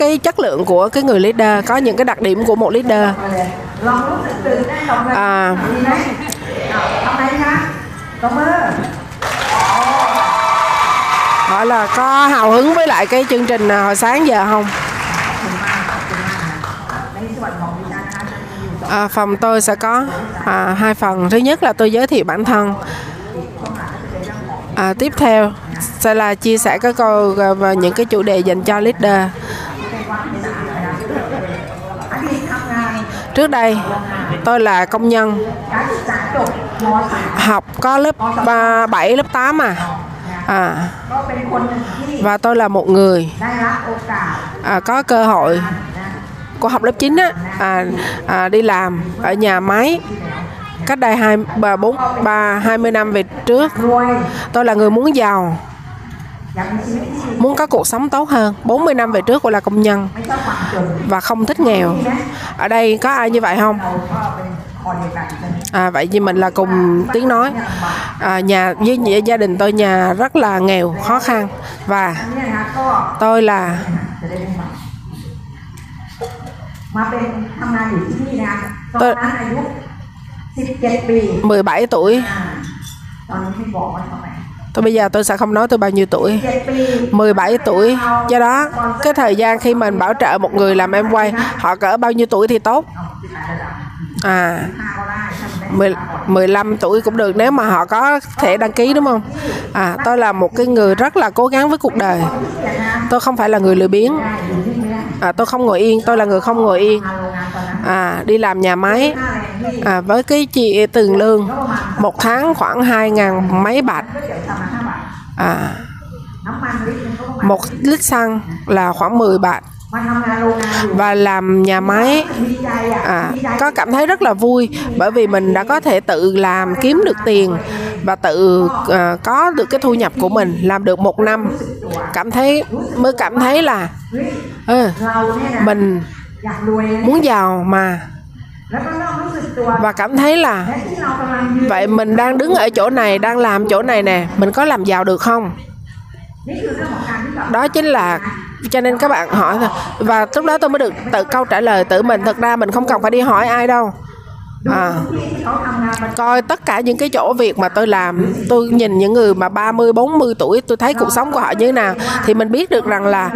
cái chất lượng của cái người leader có những cái đặc điểm của một leader. À, hỏi là có hào hứng với lại cái chương trình à, hồi sáng giờ không? À, phòng tôi sẽ có à, hai phần. Thứ nhất là tôi giới thiệu bản thân. À, tiếp theo sẽ là chia sẻ các câu à, và những cái chủ đề dành cho leader. trước đây tôi là công nhân học có lớp 7, lớp 8 mà à và tôi là một người à, có cơ hội của học lớp 9 á à, à, đi làm ở nhà máy. Cách đây hai ba bốn ba hai mươi năm về trước tôi là người muốn giàu muốn có cuộc sống tốt hơn 40 năm về trước cô là công nhân. Và không thích nghèo. Ở đây có ai như vậy không? À, vậy thì mình là cùng tiếng nói. À, nhà với gia đình tôi nhà rất là nghèo khó khăn. Và tôi là tôi 17 tuổi tôi bây giờ tôi sẽ không nói tôi bao nhiêu tuổi. 17 tuổi. Do đó cái thời gian khi mình bảo trợ một người làm em quay họ cỡ bao nhiêu tuổi thì tốt? À 10, 15 tuổi cũng được nếu mà họ có thể đăng ký đúng không? À tôi là một cái người rất là cố gắng với cuộc đời. Tôi không phải là người lười biếng. À tôi không ngồi yên tôi là người không ngồi yên. À đi làm nhà máy à, với cái chị từng lương một tháng khoảng hai ngàn mấy bạc à, một lít xăng là khoảng 10 bạc và làm nhà máy à, có cảm thấy rất là vui bởi vì mình đã có thể tự làm kiếm được tiền và tự à, có được cái thu nhập của mình làm được một năm. Cảm thấy mới cảm thấy là ừ, mình muốn giàu mà và cảm thấy là vậy mình đang đứng ở chỗ này đang làm chỗ này nè mình có làm giàu được không? Đó chính là cho nên các bạn hỏi và lúc đó tôi mới được tự câu trả lời tự mình. Thật ra mình không cần phải đi hỏi ai đâu. À, coi tất cả những cái chỗ việc mà tôi làm tôi nhìn những người mà 30 40 tuổi tôi thấy cuộc sống của họ như thế nào thì mình biết được rằng là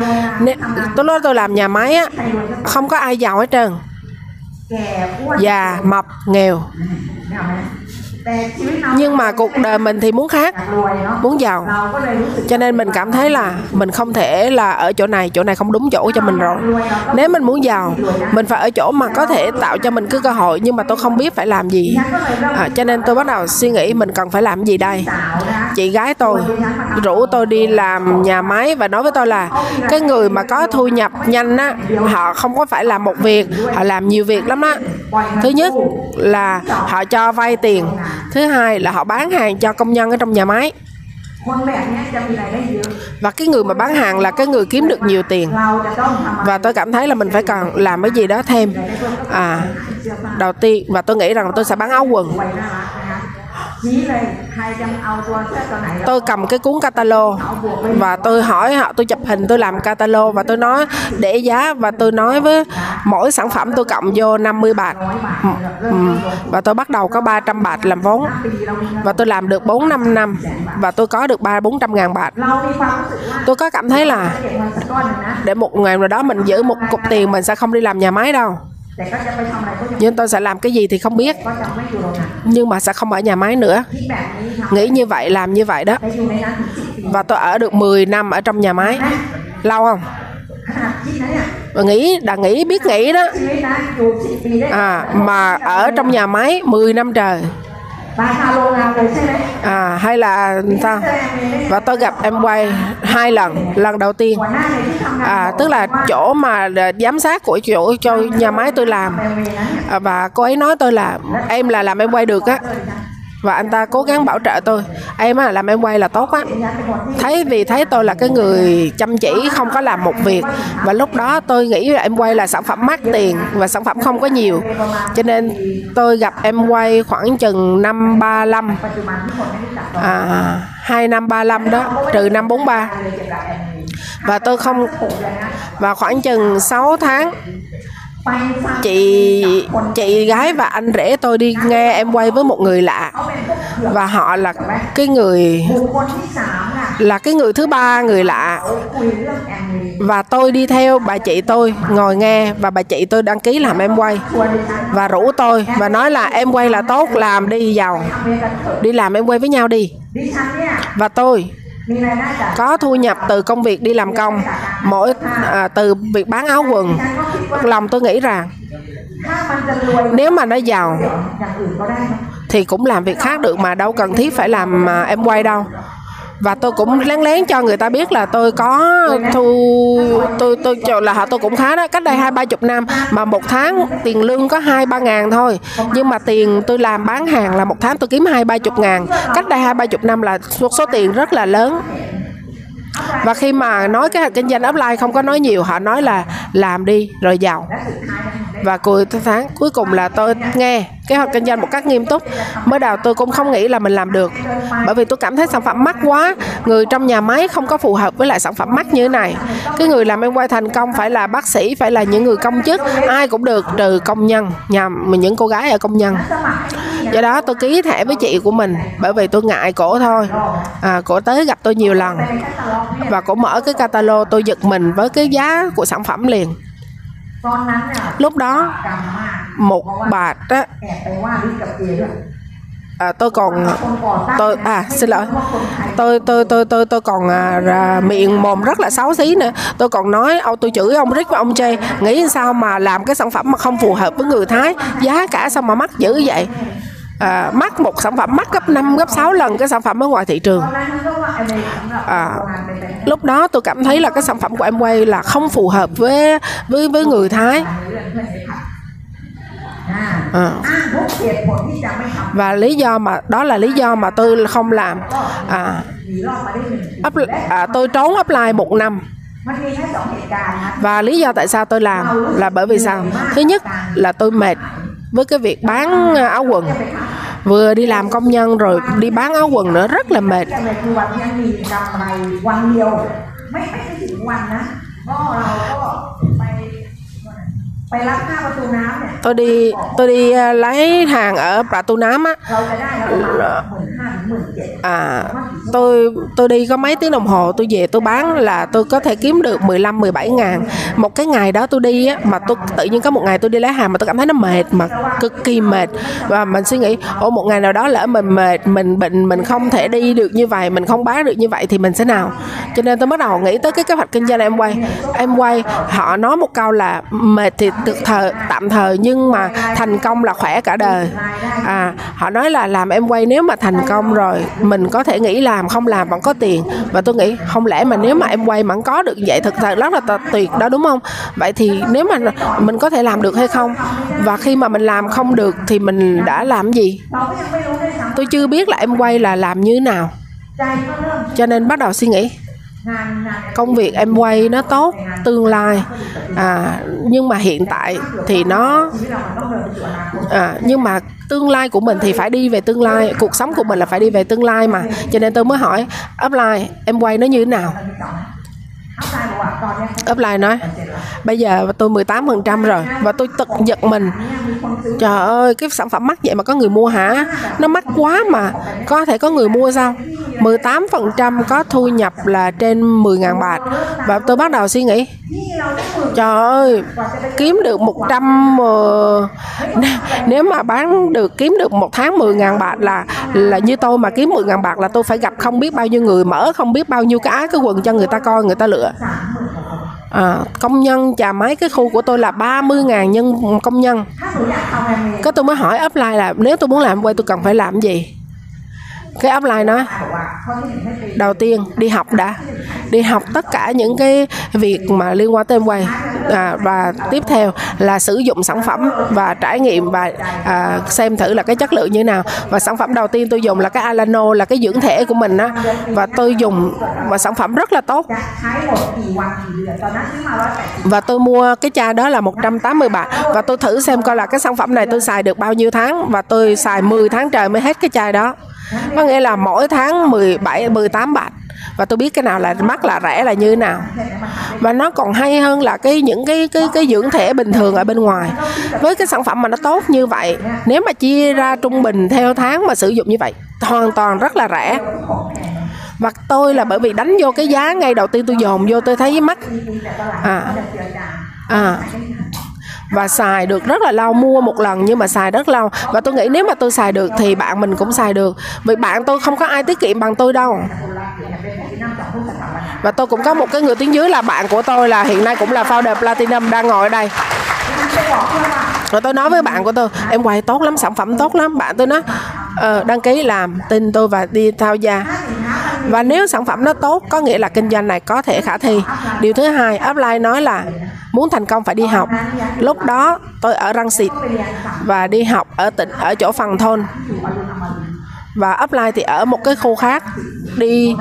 tôi nói tôi làm nhà máy á không có ai giàu hết trơn già mập nghèo nhưng mà cuộc đời mình thì muốn khác muốn giàu. Cho nên mình cảm thấy là mình không thể là ở chỗ này chỗ này không đúng chỗ cho mình rồi. Nếu mình muốn giàu mình phải ở chỗ mà có thể tạo cho mình cái cơ hội nhưng mà tôi không biết phải làm gì. À, cho nên tôi bắt đầu suy nghĩ mình cần phải làm gì đây. Chị gái tôi rủ tôi đi làm nhà máy và nói với tôi là cái người mà có thu nhập nhanh á họ không có phải làm một việc họ làm nhiều việc lắm á. Thứ nhất là họ cho vay tiền thứ hai là họ bán hàng cho công nhân ở trong nhà máy. Và cái người mà bán hàng là cái người kiếm được nhiều tiền. Và tôi cảm thấy là mình phải cần làm cái gì đó thêm. À đầu tiên, và tôi nghĩ rằng tôi sẽ bán áo quần tôi cầm cái cuốn catalog và tôi hỏi họ tôi chụp hình tôi làm catalog và tôi nói để giá và tôi nói với mỗi sản phẩm tôi cộng vô 50 bạc ừ, và tôi bắt đầu có 300 bạc làm vốn. Và tôi làm được 4 5 năm và tôi có được 3 400 ngàn bạc tôi có cảm thấy là để một ngày nào đó mình giữ một cục tiền mình sẽ không đi làm nhà máy đâu nhưng tôi sẽ làm cái gì thì không biết. Nhưng mà sẽ không ở nhà máy nữa. Nghĩ như vậy làm như vậy đó. Và tôi ở được 10 năm ở trong nhà máy. Lâu không? Mà nghĩ đã nghĩ biết nghĩ đó. À mà ở trong nhà máy 10 năm trời à hay là sao? Và tôi gặp em quay hai lần lần đầu tiên. À tức là chỗ mà giám sát của chỗ cho nhà máy tôi làm. À, và cô ấy nói tôi là em là làm em quay được á và anh ta cố gắng bảo trợ tôi. Em á làm em quay là tốt á. Thấy vì thấy tôi là cái người chăm chỉ không có làm một việc. Và lúc đó tôi nghĩ là em quay là sản phẩm mắc tiền và sản phẩm không có nhiều. Cho nên tôi gặp em quay khoảng chừng năm 35 à, hai năm 35 đó trừ năm 43 và tôi không và khoảng chừng 6 tháng chị chị gái và anh rể tôi đi nghe em quay với một người lạ. Và họ là cái người là cái người thứ ba người lạ. Và tôi đi theo bà chị tôi, ngồi nghe, và bà chị tôi đăng ký làm em quay. Và rủ tôi, và nói là em quay là tốt, làm đi, giàu. Đi làm em quay với nhau đi. Và tôi có thu nhập từ công việc đi làm công. Mỗi à, từ việc bán áo quần. Lòng tôi nghĩ rằng nếu mà nó giàu thì cũng làm việc khác được mà đâu cần thiết phải làm à, em quay đâu và tôi cũng lén lén cho người ta biết là tôi có thu, tôi tôi cho là họ tôi cũng khá đó. Cách đây hai, ba chục năm mà một tháng tiền lương có hai, ba ngàn thôi. Nhưng mà tiền tôi làm bán hàng là một tháng tôi kiếm hai, ba chục ngàn. Cách đây hai, ba chục năm là một số tiền rất là lớn và khi mà nói cái kinh doanh offline không có nói nhiều, họ nói là làm đi, rồi giàu. Và cuối tháng cuối cùng là tôi nghe kế hoạch kinh doanh một cách nghiêm túc. Mới đầu tôi cũng không nghĩ là mình làm được. Bởi vì tôi cảm thấy sản phẩm mắc quá. Người trong nhà máy không có phù hợp với lại sản phẩm mắc như thế này. Cái người làm em quay thành công phải là bác sĩ, phải là những người công chức. Ai cũng được, trừ công nhân. Nhà những cô gái ở công nhân do đó tôi ký thẻ với chị của mình bởi vì tôi ngại cổ thôi. À, cổ tới gặp tôi nhiều lần. Và cổ mở cái catalog tôi giật mình với cái giá của sản phẩm liền. Lúc đó một bạt á à, tôi còn tôi à xin lỗi. Tôi tôi tôi tôi tôi còn à, à, miệng mồm rất là xấu xí nữa. Tôi còn nói ông tôi chửi ông Rick và ông Jay nghĩ sao mà làm cái sản phẩm mà không phù hợp với người Thái? Giá cả sao mà mắc dữ vậy? à, mắc một sản phẩm mắc gấp 5 gấp 6 lần cái sản phẩm ở ngoài thị trường. À, lúc đó tôi cảm thấy là cái sản phẩm của em quay là không phù hợp với với với người Thái. À. và lý do mà đó là lý do mà tôi không làm. À, up, à, tôi trốn apply một năm. Và lý do tại sao tôi làm là bởi vì sao? Thứ nhất là tôi mệt với cái việc bán à, áo quần. Vừa đi làm công nhân rồi đi bán áo quần nữa, rất là mệt tôi đi tôi đi à, lấy hàng ở Prà Tu á. Dạ. À tôi tôi đi có mấy tiếng đồng hồ tôi về tôi bán là tôi có thể kiếm được 15 17 ngàn. Một cái ngày đó tôi đi á mà tôi tự nhiên có một ngày tôi đi lấy hàng mà tôi cảm thấy nó mệt mà cực kỳ mệt. Và mình suy nghĩ ô một ngày nào đó lỡ mình mệt mình bệnh mình không thể đi được như vậy mình không bán được như vậy thì mình sẽ nào? Cho nên tôi bắt đầu nghĩ tới cái kế hoạch kinh doanh em quay. Em quay họ nói một câu là mệt thì tự thờ tạm thời nhưng mà thành công là khỏe cả đời. À họ nói là làm em quay nếu mà thành công rồi, mình có thể nghĩ làm, không làm vẫn có tiền. Và tôi nghĩ không lẽ mà nếu mà em quay vẫn có được vậy, thực thật rất là tuyệt đó, đúng không? Vậy thì nếu mà mình có thể làm được hay không? Và khi mà mình làm không được thì mình đã làm gì? Tôi chưa biết là em quay là làm như nào. Cho nên bắt đầu suy nghĩ công việc em quay nó tốt tương lai. À, nhưng mà hiện tại thì nó à, nhưng mà tương lai của mình thì phải đi về tương lai cuộc sống của mình là phải đi về tương lai mà. Cho nên tôi mới hỏi upline em quay nó như thế nào? Upline nói, Bây giờ tôi 18% rồi Và tôi tự giật mình. Trời ơi, cái sản phẩm mắc vậy mà có người mua hả? Nó mắc quá mà. Có thể có người mua sao? 18% có thu nhập là trên 10.000 bạc Và tôi bắt đầu suy nghĩ, Trời ơi, Kiếm được 100 ờ, Nếu mà bán được, Kiếm được một tháng 10.000 bạc là Là như tôi mà kiếm 10.000 bạc là tôi phải gặp không biết bao nhiêu người, Mở không biết bao nhiêu cái cái quần cho người ta coi, người ta lựa à, công nhân chà máy cái khu của tôi là 30.000 nhân công nhân. Cái tôi mới hỏi ấp upline là nếu tôi muốn làm quay tôi cần phải làm gì? cái offline nói đầu tiên đi học đã. Đi học tất cả những cái việc mà liên quan tới em quay à, và tiếp theo là sử dụng sản phẩm và trải nghiệm và à, xem thử là cái chất lượng như nào. Và sản phẩm đầu tiên tôi dùng là cái Alano là cái dưỡng thể của mình á. Và tôi dùng và sản phẩm rất là tốt. Và tôi mua cái chai đó là 180 bạc và tôi thử xem coi là cái sản phẩm này tôi xài được bao nhiêu tháng. Và tôi xài 10 tháng trời mới hết cái chai đó có nghĩa là mỗi tháng 17 18 bạc và tôi biết cái nào là mắc là rẻ là như nào. Và nó còn hay hơn là cái những cái cái cái dưỡng thể bình thường ở bên ngoài. Với cái sản phẩm mà nó tốt như vậy, nếu mà chia ra trung bình theo tháng mà sử dụng như vậy, hoàn toàn rất là rẻ. Và tôi là bởi vì đánh vô cái giá ngay đầu tiên tôi dồn vô, tôi thấy mắc. À à và xài được rất là lâu mua một lần nhưng mà xài rất lâu. Và tôi nghĩ nếu mà tôi xài được thì bạn mình cũng xài được. Vì bạn tôi không có ai tiết kiệm bằng tôi đâu. Và tôi cũng có một cái người tiếng dưới là bạn của tôi là hiện nay cũng là founder platinum đang ngồi ở đây. Rồi tôi nói với bạn của tôi em quay tốt lắm sản phẩm tốt lắm. Bạn tôi nói ờ, đăng ký làm tin tôi và đi thao gia và nếu sản phẩm nó tốt, có nghĩa là kinh doanh này có thể khả thi. Điều thứ hai, upline nói là muốn thành công phải đi học. Lúc đó tôi ở răng xịt và đi học ở tỉnh, ở chỗ phần thôn. Và upline thì ở một cái khu khác, đi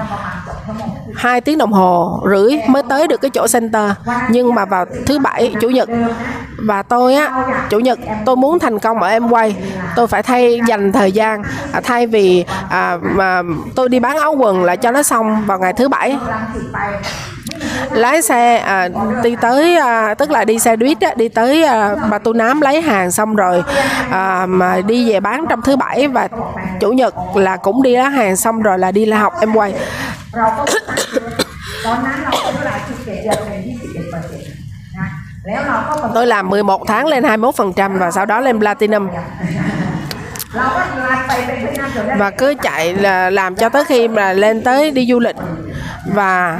hai tiếng đồng hồ rưỡi mới tới được cái chỗ center. Nhưng mà vào thứ bảy chủ nhật. Và tôi á chủ nhật tôi muốn thành công ở em quay tôi phải thay dành thời gian à, thay vì à, mà tôi đi bán áo quần là cho nó xong vào ngày thứ bảy lái xe à, đi tới à, tức là đi xe buýt á, đi tới à, bà tu nám lấy hàng xong rồi à, mà đi về bán trong thứ bảy và chủ nhật là cũng đi lấy hàng xong rồi là đi la học em quay. Tôi làm 11 tháng lên 21% và sau đó lên Platinum. Và cứ chạy là làm cho tới khi mà lên tới đi du lịch. Và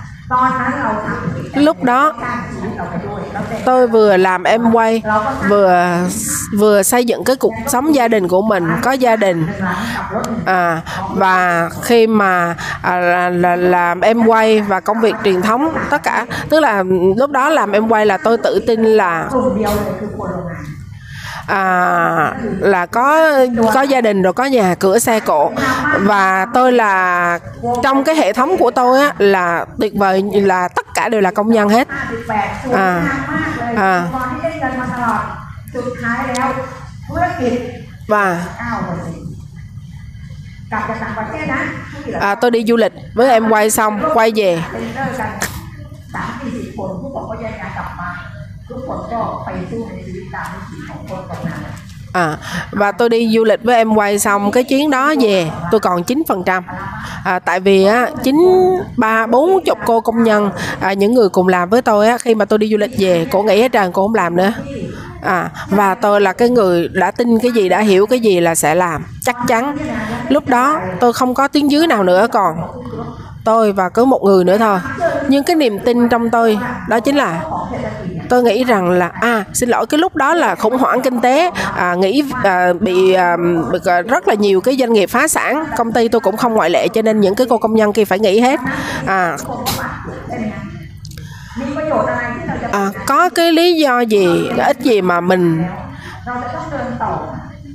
lúc đó tôi vừa làm em quay vừa vừa xây dựng cái cuộc sống gia đình của mình có gia đình. À, và khi mà à, là, là, làm em quay và công việc truyền thống tất cả tức là lúc đó làm em quay là tôi tự tin là à, là có có gia đình rồi có nhà cửa xe cộ. Và tôi là trong cái hệ thống của tôi á, là tuyệt vời là tất cả đều là công nhân hết. À, à. và à, tôi đi du lịch với em quay xong quay về ทุกคนก็แยกย้ายกลับมา ทุกคนก็ไปสู้ในชีวิตตามวิถีของคนตรงนั้น À, và tôi đi du lịch với em quay xong cái chuyến đó về tôi còn 9% à, tại vì á chín ba bốn chục cô công nhân à, những người cùng làm với tôi á khi mà tôi đi du lịch về cô nghĩ hết trơn cô không làm nữa à và tôi là cái người đã tin cái gì đã hiểu cái gì là sẽ làm chắc chắn lúc đó tôi không có tiếng dưới nào nữa còn tôi và cứ một người nữa thôi nhưng cái niềm tin trong tôi đó chính là tôi nghĩ rằng là à xin lỗi cái lúc đó là khủng hoảng kinh tế. À, nghĩ à, bị à, à, rất là nhiều cái doanh nghiệp phá sản. Công ty tôi cũng không ngoại lệ cho nên những cái cô công nhân kia phải nghỉ hết. À À, có cái lý do gì ít gì mà mình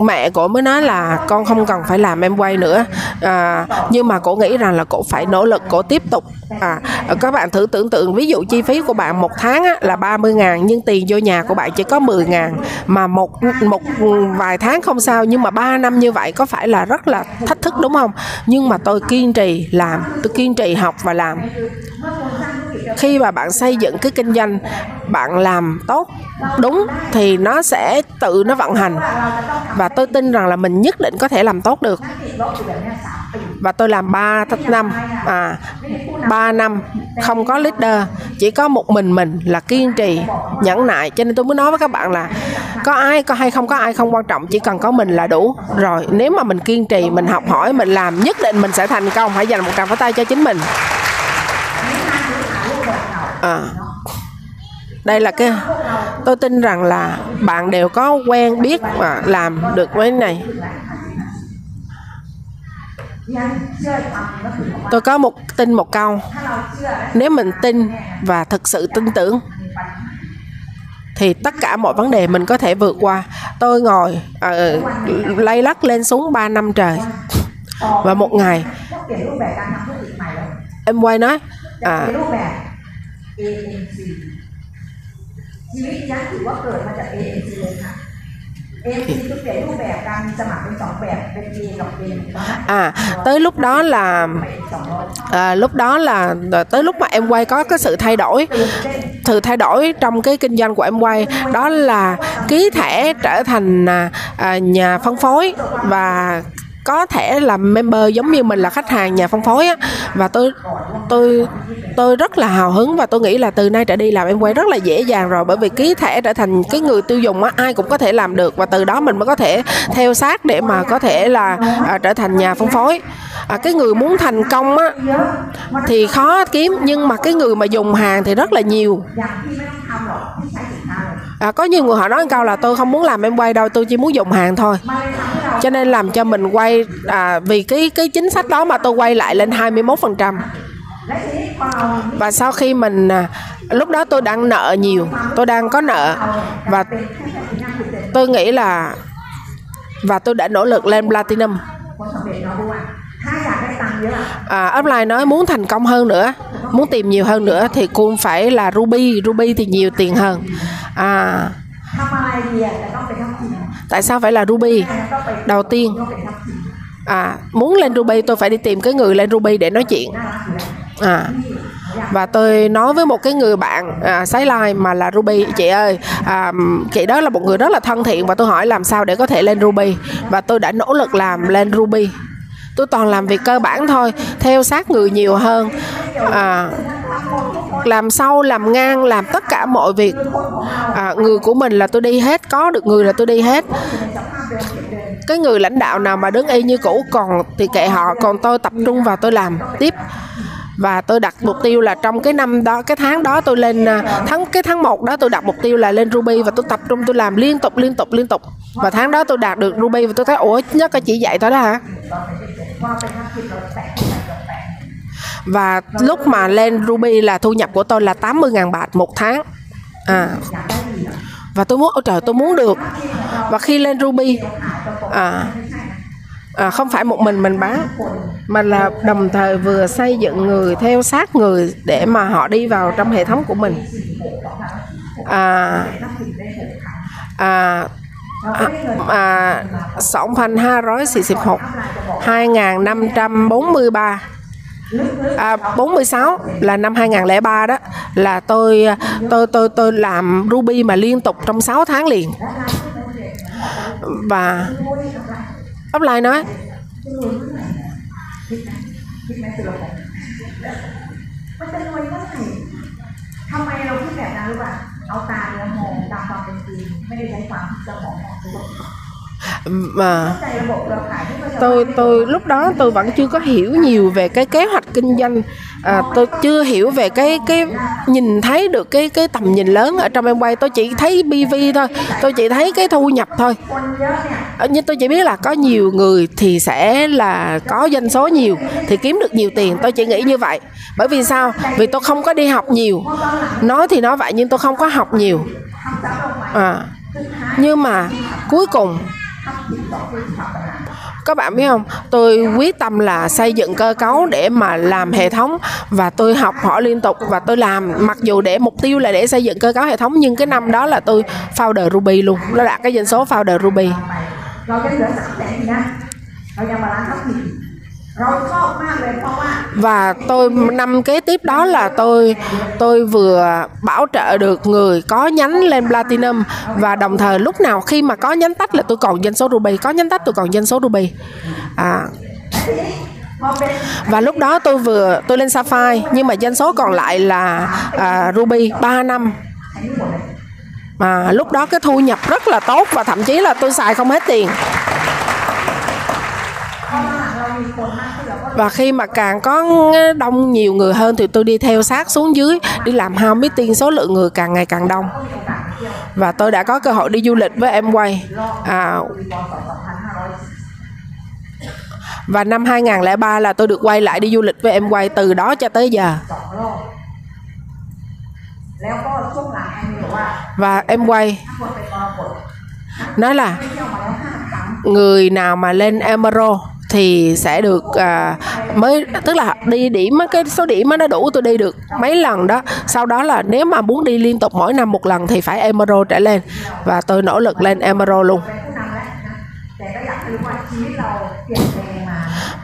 mẹ cổ mới nói là con không cần phải làm em quay nữa. À, nhưng mà cổ nghĩ rằng là cổ phải nỗ lực cổ tiếp tục. À, các bạn thử tưởng tượng ví dụ chi phí của bạn một tháng á, là 30 ngàn nhưng tiền vô nhà của bạn chỉ có 10 ngàn. Mà một một vài tháng không sao nhưng mà 3 năm như vậy có phải là rất là thách thức đúng không? Nhưng mà tôi kiên trì làm tôi kiên trì học và làm khi mà bạn xây dựng cái kinh doanh, bạn làm tốt, đúng, thì nó sẽ tự nó vận hành. Và tôi tin rằng là mình nhất định có thể làm tốt được. Và tôi làm 3 năm à 3 năm không có leader, chỉ có một mình mình là kiên trì, nhẫn nại. Cho nên tôi muốn nói với các bạn là có ai, có hay không, có ai không quan trọng, chỉ cần có mình là đủ. Rồi, nếu mà mình kiên trì, mình học hỏi, mình làm, nhất định mình sẽ thành công. Hãy dành một tràng pháo tay cho chính mình à, đây là cái tôi tin rằng là bạn đều có quen biết và làm được cái này. Tôi có một tin một câu. Nếu mình tin và thực sự tin tưởng thì tất cả mọi vấn đề mình có thể vượt qua. Tôi ngồi uh, lay lắc lên xuống 3 năm trời. Và một ngày em quay nói à, ชีวิตยักษ์ถือว่าเกิดมาจาก ANC เลยค่ะ ANC ก็เปลี่ยนรูปแบบการมีสมัครเป็นสองแบบเป็น A กับ B à tới lúc đó là à, lúc đó là tới lúc mà em quay có cái sự thay đổi sự thay đổi trong cái kinh doanh của em quay đó là ký thẻ trở thành à, à, nhà phân phối và có thể là member giống như mình là khách hàng nhà phân phối á. Và tôi tôi tôi rất là hào hứng và tôi nghĩ là từ nay trở đi làm em quay rất là dễ dàng rồi. Bởi vì ký thẻ trở thành cái người tiêu dùng á ai cũng có thể làm được và từ đó mình mới có thể theo sát để mà có thể là à, trở thành nhà phân phối. À, cái người muốn thành công á thì khó kiếm nhưng mà cái người mà dùng hàng thì rất là nhiều à, có nhiều người họ nói câu là tôi không muốn làm em quay đâu tôi chỉ muốn dùng hàng thôi. Cho nên làm cho mình quay à, vì cái cái chính sách đó mà tôi quay lại lên 21 phần trăm. Và sau khi mình à, lúc đó tôi đang nợ nhiều tôi đang có nợ và tôi nghĩ là và tôi đã nỗ lực lên platinum à, upline nói muốn thành công hơn nữa muốn tìm nhiều hơn nữa thì cũng phải là ruby. Ruby thì nhiều tiền hơn. À tại sao phải là ruby? Đầu tiên à muốn lên ruby tôi phải đi tìm cái người lên ruby để nói chuyện. À và tôi nói với một cái người bạn à, sái lai mà là Ruby. Chị ơi à, chị đó là một người rất là thân thiện và tôi hỏi làm sao để có thể lên Ruby. Và tôi đã nỗ lực làm lên Ruby tôi toàn làm việc cơ bản thôi theo sát người nhiều hơn. À, làm sâu làm ngang làm tất cả mọi việc. À, người của mình là tôi đi hết có được người là tôi đi hết. Cái người lãnh đạo nào mà đứng y như cũ còn thì kệ họ còn tôi tập trung vào tôi làm tiếp. Và tôi đặt mục tiêu là trong cái năm đó cái tháng đó tôi lên à, tháng cái tháng 1 đó tôi đặt mục tiêu là lên Ruby và tôi tập trung tôi làm liên tục liên tục liên tục. Và tháng đó tôi đạt được Ruby và tôi thấy ủa nhất cái chỉ dạy tôi đó hả? Và lúc mà lên Ruby là thu nhập của tôi là 80.000 bạc một tháng. À. Và tôi muốn ôi trời tôi muốn được. Và khi lên Ruby à à, không phải một mình mình bán mà là đồng thời vừa xây dựng người theo sát người để mà họ đi vào trong hệ thống của mình. À, à, à, à 2546 2543 À, 46 là năm 2003 đó là tôi tôi tôi tôi làm Ruby mà liên tục trong 6 tháng liền và offline nói มันจะรวยเมื่อไหร่ทำไมเราคิดแบบนั้นรู้ป่ะเอาตาเนื้อมองตามความเป็นจริงไม่ได้ใช้ความคิดสมองของตัว mà tôi tôi lúc đó tôi vẫn chưa có hiểu nhiều về cái kế hoạch kinh doanh. À, tôi chưa hiểu về cái cái nhìn thấy được cái cái tầm nhìn lớn ở trong em quay. Tôi chỉ thấy BV thôi tôi chỉ thấy cái thu nhập thôi. À, nhưng tôi chỉ biết là có nhiều người thì sẽ là có doanh số nhiều thì kiếm được nhiều tiền. Tôi chỉ nghĩ như vậy. Bởi vì sao? Vì tôi không có đi học nhiều. Nói thì nói vậy nhưng tôi không có học nhiều. À nhưng mà cuối cùng các bạn biết không? Tôi quyết tâm là xây dựng cơ cấu để mà làm hệ thống và tôi học hỏi liên tục và tôi làm. Mặc dù để mục tiêu là để xây dựng cơ cấu hệ thống, nhưng cái năm đó là tôi founder ruby luôn. Nó đạt cái doanh số founder ruby và tôi năm kế tiếp đó là tôi tôi vừa bảo trợ được người có nhánh lên platinum. Và đồng thời lúc nào khi mà có nhánh tách là tôi còn doanh số ruby. Có nhánh tách tôi còn doanh số ruby. À. Và lúc đó tôi vừa tôi lên sapphire nhưng mà doanh số còn lại là à, ruby 3 năm. Mà lúc đó cái thu nhập rất là tốt và thậm chí là tôi xài không hết tiền và khi mà càng có đông nhiều người hơn thì tôi đi theo sát xuống dưới đi làm hao meeting số lượng người càng ngày càng đông. Và tôi đã có cơ hội đi du lịch với em quay. À, và năm 2003 là tôi được quay lại đi du lịch với em quay từ đó cho tới giờ. Và em quay nói là người nào mà lên Emerald thì sẽ được à, mới tức là đi điểm cái số điểm nó đủ tôi đi được mấy lần đó. Sau đó là nếu mà muốn đi liên tục mỗi năm một lần thì phải emerald trở lên. Và tôi nỗ lực lên emerald luôn.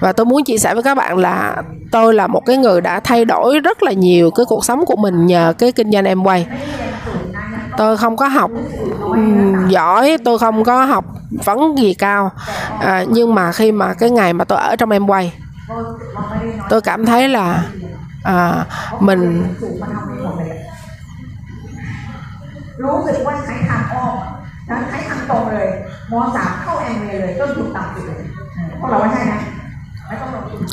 Và tôi muốn chia sẻ với các bạn là tôi là một cái người đã thay đổi rất là nhiều cái cuộc sống của mình nhờ cái kinh doanh em quay tôi không có học. Giỏi tôi không có học vấn gì cao. À, nhưng mà khi mà cái ngày mà tôi ở trong em quay tôi cảm thấy là à, mình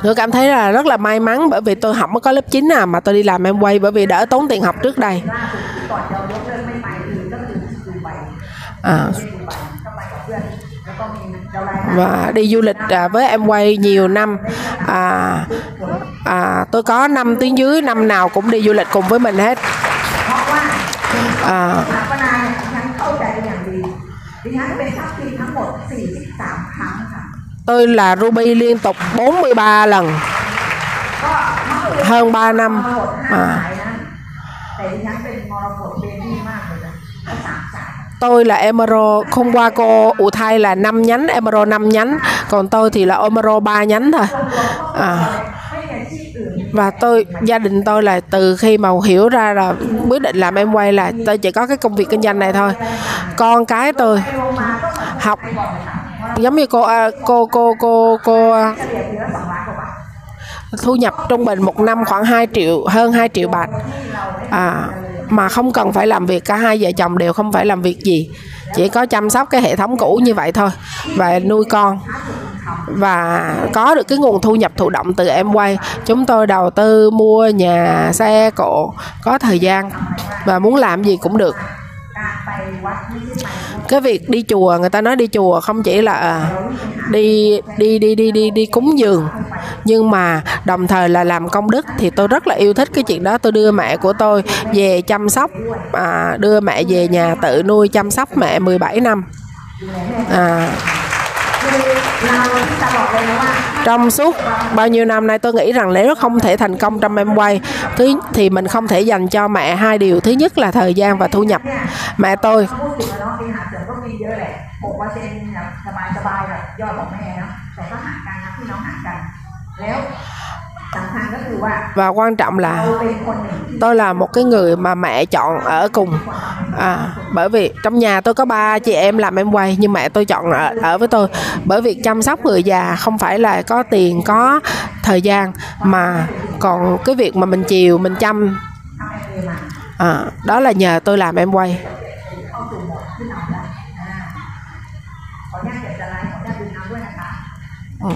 tôi cảm thấy là rất là may mắn bởi vì tôi học mới có lớp 9 à mà tôi đi làm em quay bởi vì đỡ tốn tiền học trước đây à, và đi du lịch à, với em quay nhiều năm. À, à, tôi có năm tiếng dưới năm nào cũng đi du lịch cùng với mình hết. À, tôi là Ruby liên tục 43 lần. Hơn 3 năm. À tôi là Emero không qua cô ủ thay là 5 nhánh Emero 5 nhánh. Còn tôi thì là Omero 3 nhánh thôi. À. và tôi gia đình tôi là từ khi mà hiểu ra là quyết định làm em quay là tôi chỉ có cái công việc kinh doanh này thôi. Con cái tôi học giống như cô à, cô cô cô cô à, thu nhập trung bình một năm khoảng 2 triệu hơn 2 triệu bạc. À mà không cần phải làm việc, cả hai vợ chồng đều không phải làm việc gì. Chỉ có chăm sóc cái hệ thống cũ như vậy thôi và nuôi con. Và có được cái nguồn thu nhập thụ động từ em quay. Chúng tôi đầu tư, mua nhà, xe, cộ, có thời gian và muốn làm gì cũng được cái việc đi chùa người ta nói đi chùa không chỉ là à, đi đi đi đi đi đi cúng dường. Nhưng mà đồng thời là làm công đức thì tôi rất là yêu thích cái chuyện đó. Tôi đưa mẹ của tôi về chăm sóc à, đưa mẹ về nhà tự nuôi chăm sóc mẹ 17 năm. À, trong suốt bao nhiêu năm nay tôi nghĩ rằng nếu không thể thành công trong em quay. Thứ thì mình không thể dành cho mẹ hai điều. Thứ nhất là thời gian và thu nhập. Mẹ tôi và quan trọng là tôi là một cái người mà mẹ chọn ở cùng. À, bởi vì trong nhà tôi có ba chị em làm em quay nhưng mẹ tôi chọn ở, ở với tôi. Bởi vì chăm sóc người già không phải là có tiền có thời gian mà còn cái việc mà mình chiều mình chăm. À, đó là nhờ tôi làm em quay. Ừ.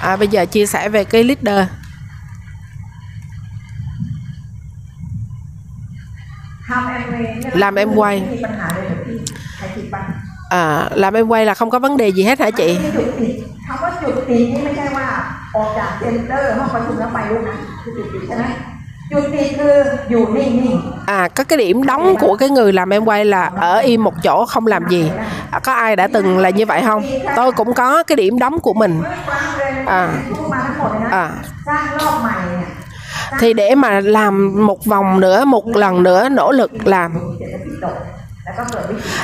à, bây giờ chia sẻ về cái leader ทำแอนเวย์เนี่ย làm em quay ไม่มีปัญหาเลยเหรอพี่ใครคิดบ้าง à, làm em quay là không có vấn đề gì hết hả chị ไม่จุดติดคำว่าจุดติดนี่ไม่ใช่ว่าออกจากเซ็นเตอร์ห้องประชุมแล้วไปลูกนะคือจุดติดใช่ไหม à có cái điểm đóng của cái người làm em quay là ở im một chỗ không làm gì. À, có ai đã từng là như vậy không? Tôi cũng có cái điểm đóng của mình. À, à. Thì để mà làm một vòng nữa một lần nữa nỗ lực làm.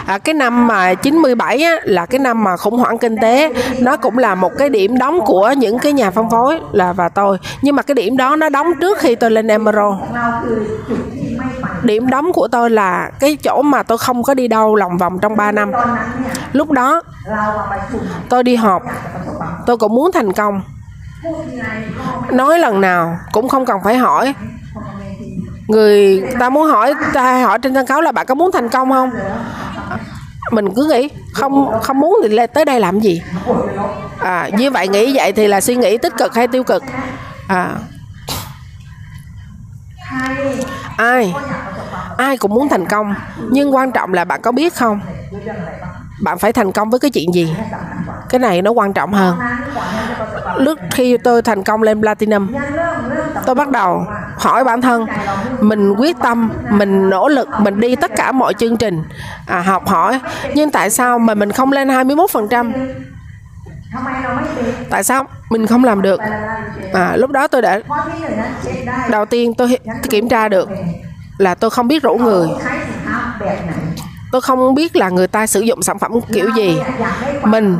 À, cái năm mà 97 á, là cái năm mà khủng hoảng kinh tế. Nó cũng là một cái điểm đóng của những cái nhà phân phối là và tôi. Nhưng mà cái điểm đó nó đóng trước khi tôi lên Emerald. Điểm đóng của tôi là cái chỗ mà tôi không có đi đâu lòng vòng trong 3 năm. Lúc đó tôi đi họp. Tôi cũng muốn thành công. Nói lần nào cũng không cần phải hỏi người ta muốn hỏi ta hỏi trên sân khấu là bạn có muốn thành công không? Mình cứ nghĩ không không muốn thì tới đây làm gì? À, như vậy nghĩ vậy thì là suy nghĩ tích cực hay tiêu cực? À. Ai? Ai cũng muốn thành công nhưng quan trọng là bạn có biết không? Bạn phải thành công với cái chuyện gì? Cái này nó quan trọng hơn. Lúc khi tôi thành công lên platinum tôi bắt đầu hỏi bản thân mình quyết tâm mình nỗ lực mình đi tất cả mọi chương trình à, học hỏi. Nhưng tại sao mà mình không lên 21% tại sao mình không làm được? À, lúc đó tôi đã đầu tiên tôi kiểm tra được là tôi không biết rủ người. Tôi không biết là người ta sử dụng sản phẩm kiểu gì. Mình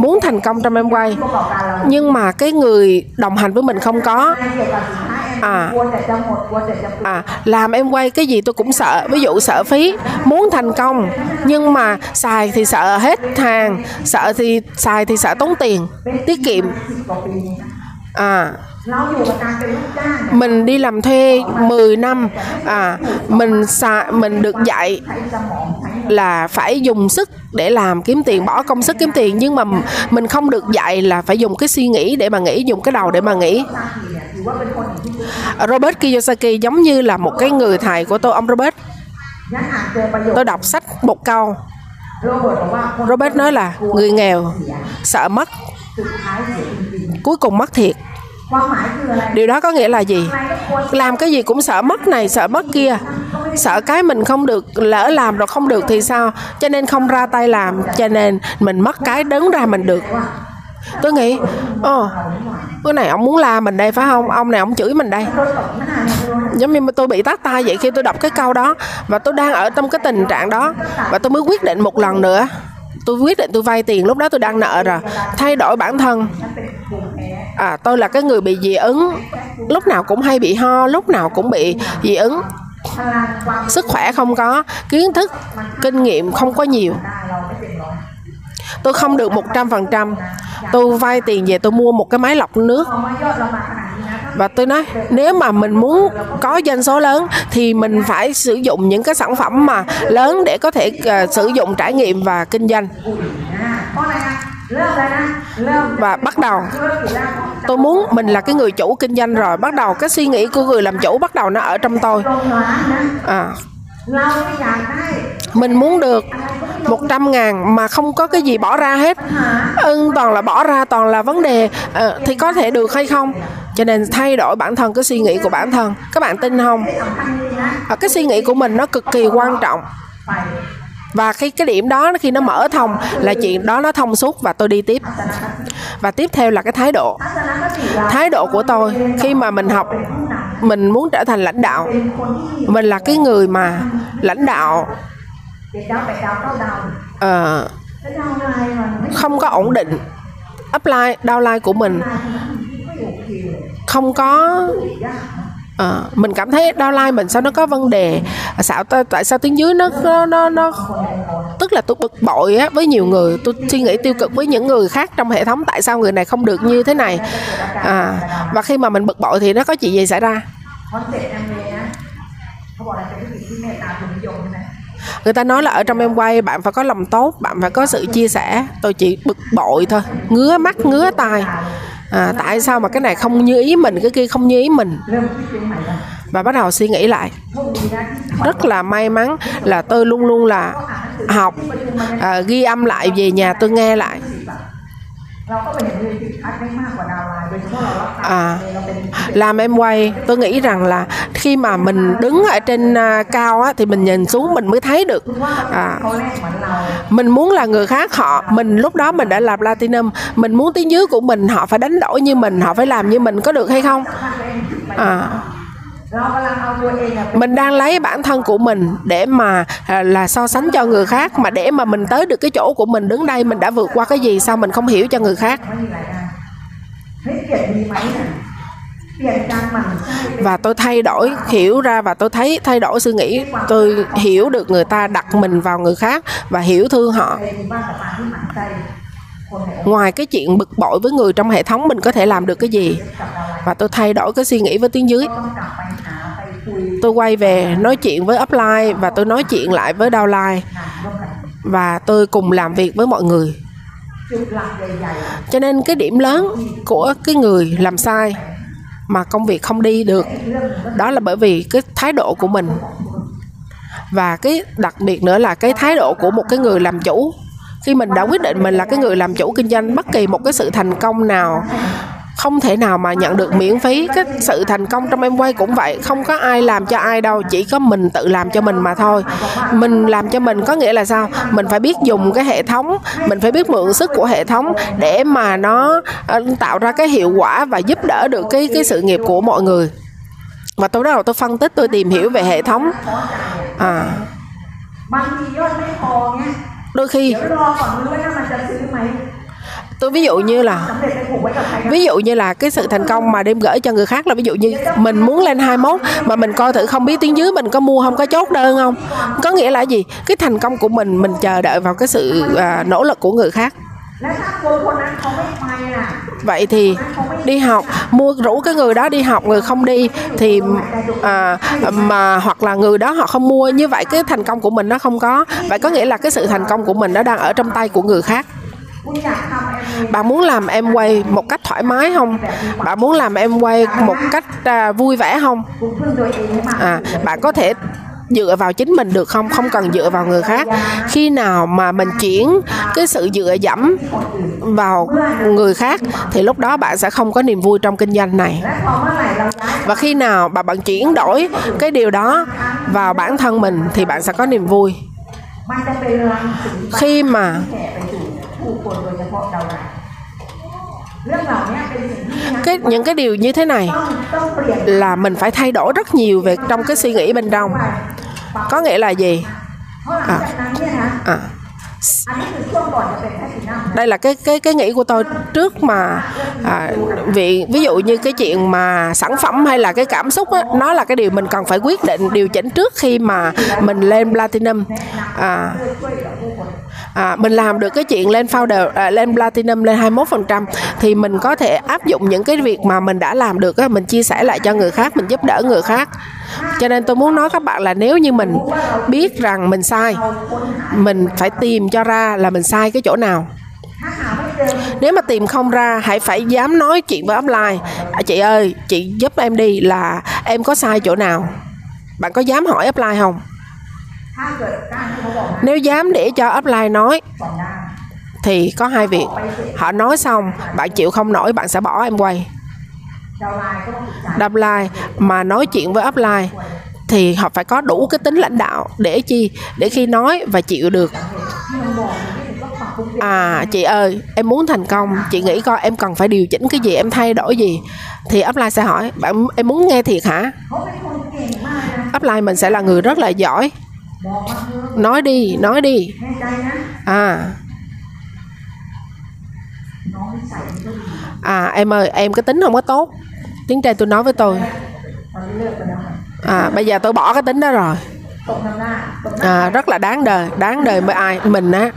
muốn thành công trong em quay. Nhưng mà cái người đồng hành với mình không có. À à làm em quay cái gì tôi cũng sợ. Ví dụ sợ phí, muốn thành công. Nhưng mà xài thì sợ hết hàng, sợ thì, xài thì sợ tốn tiền, tiết kiệm. À mình đi làm thuê 10 năm à mình xà, mình được dạy là phải dùng sức để làm kiếm tiền bỏ công sức kiếm tiền. Nhưng mà mình không được dạy là phải dùng cái suy nghĩ để mà nghĩ dùng cái đầu để mà nghĩ. Robert Kiyosaki giống như là một cái người thầy của tôi ông Robert. Tôi đọc sách một câu. Robert nói là người nghèo sợ mất cuối cùng mất thiệt điều đó có nghĩa là gì? Làm cái gì cũng sợ mất này sợ mất kia. Sợ cái mình không được lỡ làm rồi không được thì sao? Cho nên không ra tay làm cho nên mình mất cái đứng ra mình được. Tôi nghĩ ồ oh, bữa này ông muốn la mình đây phải không? Ông này ông chửi mình đây. Giống như tôi bị tát tay vậy khi tôi đọc cái câu đó. Và tôi đang ở trong cái tình trạng đó. Và tôi mới quyết định một lần nữa. Tôi quyết định tôi vay tiền lúc đó tôi đang nợ rồi. Thay đổi bản thân à, tôi là cái người bị dị ứng. Lúc nào cũng hay bị ho lúc nào cũng bị dị ứng. Sức khỏe không có kiến thức kinh nghiệm không có nhiều. Tôi không được một trăm phần trăm. Tôi vay tiền về tôi mua một cái máy lọc nước. Và tôi nói nếu mà mình muốn có doanh số lớn thì mình phải sử dụng những cái sản phẩm mà lớn để có thể uh, sử dụng trải nghiệm và kinh doanh và bắt đầu. Tôi muốn mình là cái người chủ kinh doanh rồi. Bắt đầu cái suy nghĩ của người làm chủ bắt đầu nó ở trong tôi. À, mình muốn được 100 ngàn mà không có cái gì bỏ ra hết. Ưng ừ, toàn là bỏ ra toàn là vấn đề à, thì có thể được hay không? Cho nên thay đổi bản thân cái suy nghĩ của bản thân. Các bạn tin không? À, cái suy nghĩ của mình nó cực kỳ quan trọng và khi cái điểm đó khi nó mở thông là chuyện đó nó thông suốt và tôi đi tiếp. Và tiếp theo là cái thái độ. Thái độ của tôi khi mà mình học mình muốn trở thành lãnh đạo. Mình là cái người mà lãnh đạo uh, không có ổn định upline downline của mình. Không có à, mình cảm thấy đau lai mình sao nó có vấn đề? À, sao tại sao tiếng dưới nó nó nó, nó tức là tôi bực bội á, với nhiều người tôi suy nghĩ tiêu cực với những người khác trong hệ thống tại sao người này không được như thế này? À, và khi mà mình bực bội thì nó có chuyện gì xảy ra? Người ta nói là ở trong em quay bạn phải có lòng tốt bạn phải có sự chia sẻ. Tôi chỉ bực bội thôi ngứa mắt ngứa tai à, tại sao mà cái này không như ý mình cái kia không như ý mình? Và bắt đầu suy nghĩ lại. Rất là may mắn là tôi luôn luôn là học à, ghi âm lại về nhà tôi nghe lại. เราก็ไปเห็นเลยติดคัดได้มากกว่าดาวไลน์โดยเฉพาะเรารับตา à, เราเป็น làm em quay tôi nghĩ rằng là khi mà mình đứng ở trên à, cao á, thì mình nhìn xuống mình mới thấy được คุณว่า à, เขาแรกเหมือนเรา mình muốn là người khác họ mình lúc đó mình đã là platinum mình muốn tiếng dưới của mình họ phải đánh đổi như mình họ phải làm như mình có được hay không ถ้าตัวเองไป à, mình đang lấy bản thân của mình để mà à, là so sánh cho người khác, mà để mà mình tới được cái chỗ của mình đứng đây, mình đã vượt qua cái gì, sao mình không hiểu cho người khác? Và tôi thay đổi hiểu ra và tôi thấy, thay đổi suy nghĩ. Tôi hiểu được người ta đặt mình vào người khác và hiểu thương họ. Ngoài cái chuyện bực bội với người trong hệ thống, mình có thể làm được cái gì? và tôi thay đổi cái suy nghĩ với tiếng dưới. Tôi quay về nói chuyện với upline và tôi nói chuyện lại với downline. Và tôi cùng làm việc với mọi người. Cho nên cái điểm lớn của cái người làm sai mà công việc không đi được, đó là bởi vì cái thái độ của mình. Và cái đặc biệt nữa là cái thái độ của một cái người làm chủ. Khi mình đã quyết định mình là cái người làm chủ kinh doanh, bất kỳ một cái sự thành công nào không thể nào mà nhận được miễn phí. Cái sự thành công trong em quay cũng vậy. Không có ai làm cho ai đâu. Chỉ có mình tự làm cho mình mà thôi. Mình làm cho mình có nghĩa là sao? Mình phải biết dùng cái hệ thống. Mình phải biết mượn sức của hệ thống để mà nó ờ, tạo ra cái hiệu quả và giúp đỡ được cái cái sự nghiệp của mọi người. Và tôi đầu tôi phân tích, tôi tìm hiểu về hệ thống. À. Đôi khi tôi ví dụ như là ví dụ như là cái sự thành công mà đem gửi cho người khác là ví dụ như mình muốn lên 21 mà mình coi thử không biết tiếng dưới mình có mua không có chốt đơn không? Có nghĩa là gì? Cái thành công của mình mình chờ đợi vào cái sự à, nỗ lực của người khác. Vậy thì đi học mua rủ cái người đó đi học người không đi thì à, mà hoặc là người đó họ không mua như vậy cái thành công của mình nó không có. Vậy có nghĩa là cái sự thành công của mình nó đang ở trong tay của người khác bạn muốn làm em quay một cách thoải mái không? Bạn muốn làm em quay một cách à, vui vẻ không? À bạn có thể dựa vào chính mình được không? Không cần dựa vào người khác. Khi nào mà mình chuyển cái sự dựa dẫm vào người khác thì lúc đó bạn sẽ không có niềm vui trong kinh doanh này. Và khi nào bạn bạn chuyển đổi cái điều đó vào bản thân mình thì bạn sẽ có niềm vui. Khi mà แผ่ไปสู่ผู้คนโดยเฉพาะเราได้เรื่องเหล่านี้เป็นสิ่งที่นัก cái những cái điều như thế này ต้องต้องเปลี่ยน là mình phải thay đổi rất nhiều về trong cái suy nghĩ bên trong ไปปรับ có nghĩa là gì เพราะหลังจากนั้นเนี่ยนะ à, อันนี้คือช่วงก่อนจะเป็นแพทินัม đây là cái cái cái nghĩ của tôi trước mà à, vì ví dụ như cái chuyện mà sản phẩm hay là cái cảm xúc á, nó là cái điều mình cần phải quyết định điều chỉnh trước khi mà mình lên platinum à, à, mình làm được cái chuyện lên founder à, lên platinum lên 21% thì mình có thể áp dụng những cái việc mà mình đã làm được á, mình chia sẻ lại cho người khác mình giúp đỡ người khác. Cho nên tôi muốn nói các bạn là nếu như mình biết rằng mình sai mình phải tìm cho ra là mình sai cái chỗ nào. Nếu mà tìm không ra hãy phải dám nói chuyện với offline. À, chị ơi chị giúp em đi là em có sai chỗ nào? Bạn có dám hỏi offline không? nếu dám để cho upline nói, thì có hai việc. Họ nói xong bạn chịu không nổi, bạn sẽ bỏ em quay. Downline mà nói chuyện với upline, thì họ phải có đủ cái tính lãnh đạo để chi, để khi nói và chịu được. À chị ơi, em muốn thành công. Chị nghĩ coi, em cần phải điều chỉnh cái gì, em thay đổi gì? Thì upline sẽ hỏi, bạn, em muốn nghe thiệt hả? Upline mình sẽ là người rất là giỏi nói đi nói đi. À. À em ơi, em cái tính không có tốt. Tiếng trai tôi nói với tôi. À bây giờ tôi bỏ cái tính đó rồi. À rất là đáng đời đáng đời mới ai, mình á.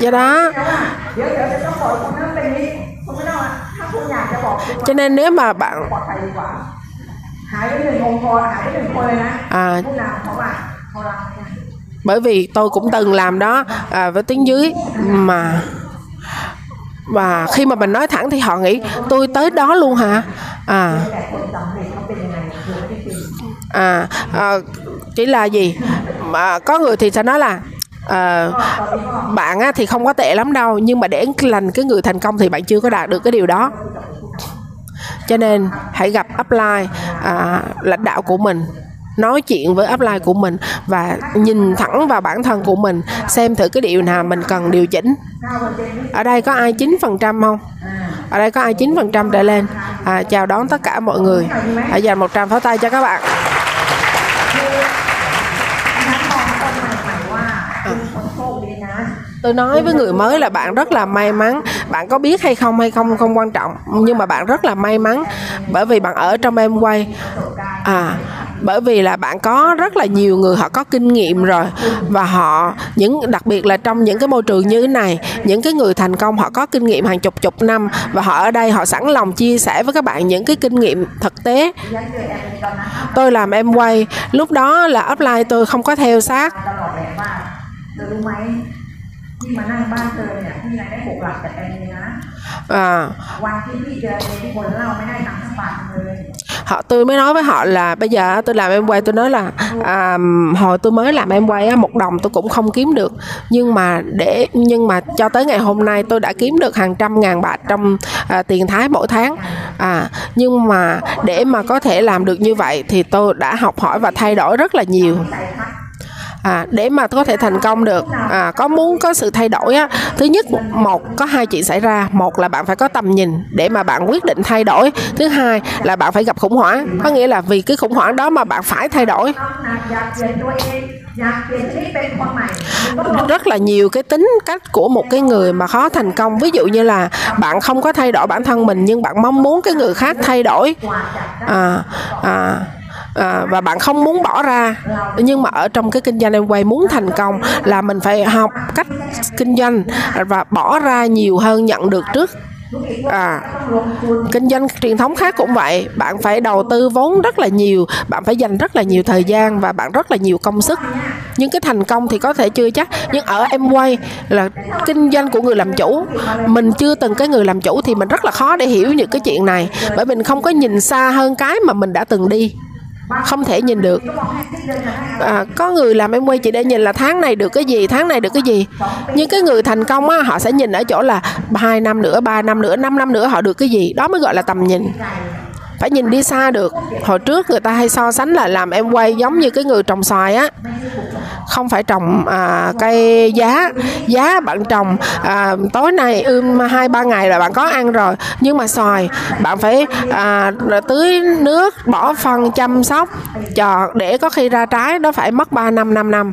Do đó, cho nên nếu mà bạn à, bởi vì tôi cũng từng làm đó à, với tiếng dưới mà và khi mà mình nói thẳng thì họ nghĩ tôi tới đó luôn hả? À. À, à chỉ là gì? Mà có người thì sẽ nói là à, bạn á, thì không có tệ lắm đâu nhưng mà để lành cái người thành công thì bạn chưa có đạt được cái điều đó cho nên hãy gặp apply à, lãnh đạo của mình nói chuyện với upline của mình và nhìn thẳng vào bản thân của mình xem thử cái điều nào mình cần điều chỉnh. Ở đây có ai 9% không? Ở đây có ai 9% trở lên? À, chào đón tất cả mọi người. Hãy dành 100 pháo tay cho các bạn. tôi nói với người mới là bạn rất là may mắn. Bạn có biết hay không hay không không quan trọng. Nhưng mà bạn rất là may mắn. Bởi vì bạn ở trong em quay à bởi vì là bạn có rất là nhiều người họ có kinh nghiệm rồi. Và họ, những, đặc biệt là trong những cái môi trường như thế này, những cái người thành công họ có kinh nghiệm hàng chục chục năm. Và họ ở đây, họ sẵn lòng chia sẻ với các bạn những cái kinh nghiệm thực tế. Tôi làm em quay lúc đó là offline tôi không có theo sát. ที่มานั่งบ้านเธอเนี่ยพี่นายได้หกหลักจากแอนเลยนะ à, วันที่พี่เจอเองที่คนเล่าไม่ได้ตังค์สักบาทเลย họ tôi mới nói với họ là bây giờ tôi làm em quay tôi nói là à, hồi tôi mới làm em quay á, một đồng tôi cũng không kiếm được nhưng mà để nhưng mà cho tới ngày hôm nay tôi đã kiếm được hàng trăm ngàn bạc trong à, tiền thái mỗi tháng à nhưng mà để mà có thể làm được như vậy thì tôi đã học hỏi và thay đổi rất là nhiều ใส่พัด à, để mà có thể thành công được. À, có muốn có sự thay đổi á thứ nhất một có hai chuyện xảy ra. Một là bạn phải có tầm nhìn để mà bạn quyết định thay đổi. Thứ hai là bạn phải gặp khủng hoảng. Có nghĩa là vì cái khủng hoảng đó mà bạn phải thay đổi. Rất là nhiều cái tính cách của một cái người mà khó thành công. Ví dụ như là bạn không có thay đổi bản thân mình nhưng bạn mong muốn cái người khác thay đổi. À, à, à, và bạn không muốn bỏ ra. Nhưng mà ở trong cái kinh doanh em quay muốn thành công là mình phải học cách kinh doanh và bỏ ra nhiều hơn nhận được trước. À kinh doanh truyền thống khác cũng vậy. Bạn phải đầu tư vốn rất là nhiều bạn phải dành rất là nhiều thời gian và bạn rất là nhiều công sức. Nhưng cái thành công thì có thể chưa chắc nhưng ở em quay là kinh doanh của người làm chủ. Mình chưa từng cái người làm chủ thì mình rất là khó để hiểu những cái chuyện này bởi mình không có nhìn xa hơn cái mà mình đã từng đi không thể nhìn được. À, có người làm em quay chỉ để nhìn là tháng này được cái gì tháng này được cái gì. Nhưng cái người thành công á họ sẽ nhìn ở chỗ là hai năm nữa ba năm nữa năm năm nữa họ được cái gì. Đó mới gọi là tầm nhìn. Phải nhìn đi xa được. Hồi trước người ta hay so sánh là làm em quay giống như cái người trồng xoài á không phải trồng à, cây giá giá bạn trồng à, tối nay ươm hai ba ngày là bạn có ăn rồi. Nhưng mà xoài bạn phải à, tưới nước bỏ phân chăm sóc cho để có khi ra trái nó phải mất 3 năm 5 năm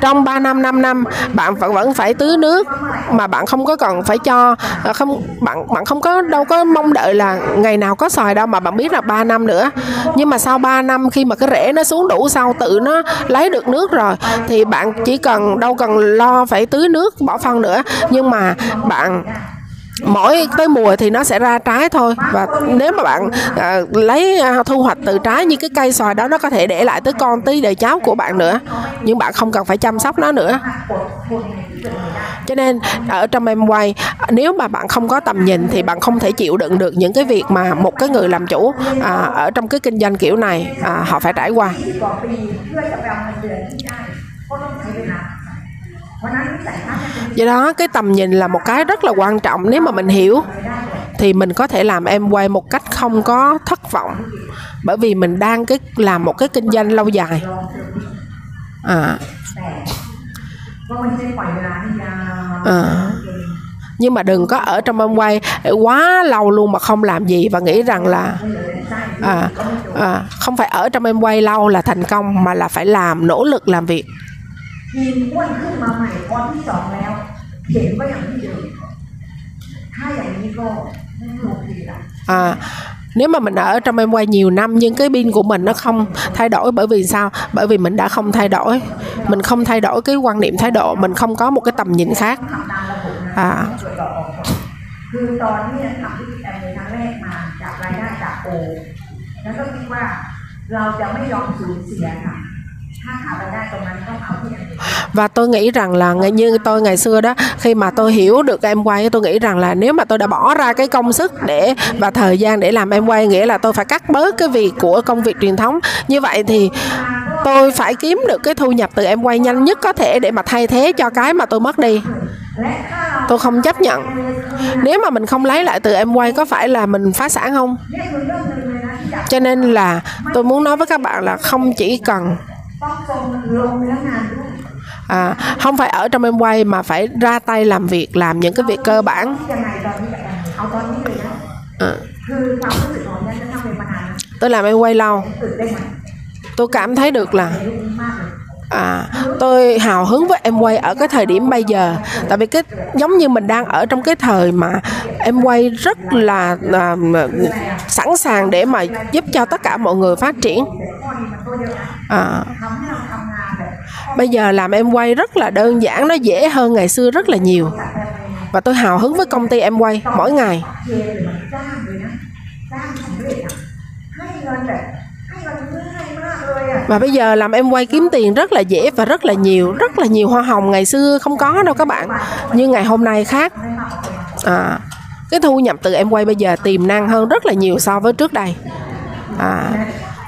trong 3 năm 5 năm, bạn vẫn vẫn phải tưới nước mà bạn không có cần phải cho. À, không, bạn bạn không có, đâu có mong đợi là ngày nào có xoài đâu mà bạn biết là 3 năm nữa. Nhưng mà sau 3 năm khi mà cái rễ nó xuống đủ sau tự nó lấy được nước rồi, thì bạn chỉ cần, đâu cần lo phải tưới nước bỏ phân nữa. Nhưng mà bạn mỗi tới mùa thì nó sẽ ra trái thôi. Và nếu mà bạn à, lấy à, thu hoạch từ trái như cái cây xoài đó nó có thể để lại tới con tí đời cháu của bạn nữa. Nhưng bạn không cần phải chăm sóc nó nữa. Cho nên ở trong em quay nếu mà bạn không có tầm nhìn thì bạn không thể chịu đựng được những cái việc mà một cái người làm chủ à, ở trong cái kinh doanh kiểu này à, họ phải trải qua do đó cái tầm nhìn là một cái rất là quan trọng nếu mà mình hiểu. Thì mình có thể làm em quay một cách không có thất vọng. Bởi vì mình đang cái làm một cái kinh doanh lâu dài. À. à. Nhưng mà đừng có ở trong em quay quá lâu luôn mà không làm gì và nghĩ rằng là à, à, không phải ở trong em quay lâu là thành công mà là phải làm nỗ lực làm việc. ทีมอ้วนขึ้นมาใหม่ตอนที่สองแล้ว เข็นก็อย่างที่เดิมถ้าอย่างนี้ก็ไม่โอเคละ à, nếu mà mình ở trong em quay nhiều năm nhưng cái pin của mình nó không thay đổi bởi vì sao bởi vì mình đã không thay đổi mình không thay đổi cái quan niệm thái độ mình không có một cái tầm nhìn khác ทำตามระบบนะ อ่า ไม่ช่วยเราออกก่อนคือตอนที่ทำธุรกิจแอมเวย์ครั้งแรกมาจากรายได้จากโอ แล้วก็คิดว่าเราจะไม่ยอมสูญเสียค่ะ và tôi nghĩ rằng là như tôi ngày xưa đó, khi mà tôi hiểu được em quay, tôi nghĩ rằng là nếu mà tôi đã bỏ ra cái công sức để và thời gian để làm em quay, nghĩa là tôi phải cắt bớt cái việc của công việc truyền thống. Như vậy thì tôi phải kiếm được cái thu nhập từ em quay nhanh nhất có thể để mà thay thế cho cái mà tôi mất đi. Tôi không chấp nhận. Nếu mà mình không lấy lại từ em quay, có phải là mình phá sản không? Cho nên là tôi muốn nói với các bạn là không chỉ cần à, không phải ở trong em quay mà phải ra tay làm việc làm những cái việc cơ bản. À. Tôi làm em quay lâu. Tôi cảm thấy được là à, tôi hào hứng với em quay ở cái thời điểm bây giờ. Tại vì cái giống như mình đang ở trong cái thời mà em quay rất là à, sẵn sàng để mà giúp cho tất cả mọi người phát triển. À, bây giờ làm em quay rất là đơn giản nó dễ hơn ngày xưa rất là nhiều. Và tôi hào hứng với công ty em quay mỗi ngày và bây giờ làm em quay kiếm tiền rất là dễ và rất là nhiều rất là nhiều hoa hồng ngày xưa không có đâu các bạn. Nhưng ngày hôm nay khác. À, cái thu nhập từ em quay bây giờ tiềm năng hơn rất là nhiều so với trước đây. À,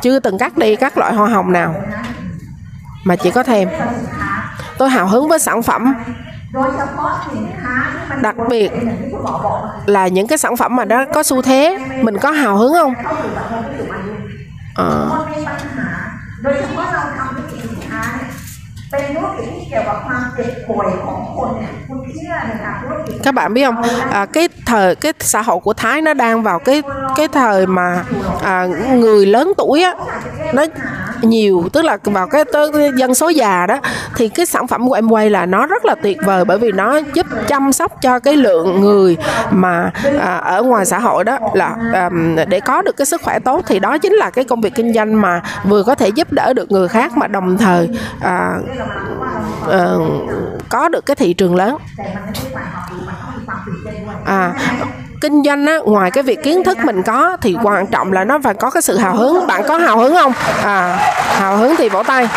chưa từng cắt đi các loại hoa hồng nào. Mà chỉ có thêm. Tôi hào hứng với sản phẩm. Đặc biệt là những cái sản phẩm mà nó có xu thế. Mình có hào hứng không? À, ข้าสู่สังคมผู้สูงอายุ Ờ. คนมีปัญหา โดยเฉพาะเราทำธุรกิจสินค้าเนี่ยเป็นธุรกิจที่เกี่ยวกับความเจ็บป่วยของคนเนี่ยคุณเชื่อเลยค่ะธุรกิจ các bạn biết không à, cái thời cái xã hội của Thái nó đang vào cái cái thời mà à, người lớn tuổi á nó nhiều tức là vào cái tới dân số già đó thì cái sản phẩm của em quay là nó rất là tuyệt vời bởi vì nó giúp chăm sóc cho cái lượng người mà à, ở ngoài xã hội đó là à, để có được cái sức khỏe tốt. Thì đó chính là cái công việc kinh doanh mà vừa có thể giúp đỡ được người khác mà đồng thời à, à, có được cái thị trường lớn. À kinh doanh á ngoài cái việc kiến thức mình có thì quan trọng là nó phải có cái sự hào hứng. Bạn có hào hứng không? À hào hứng thì vỗ tay.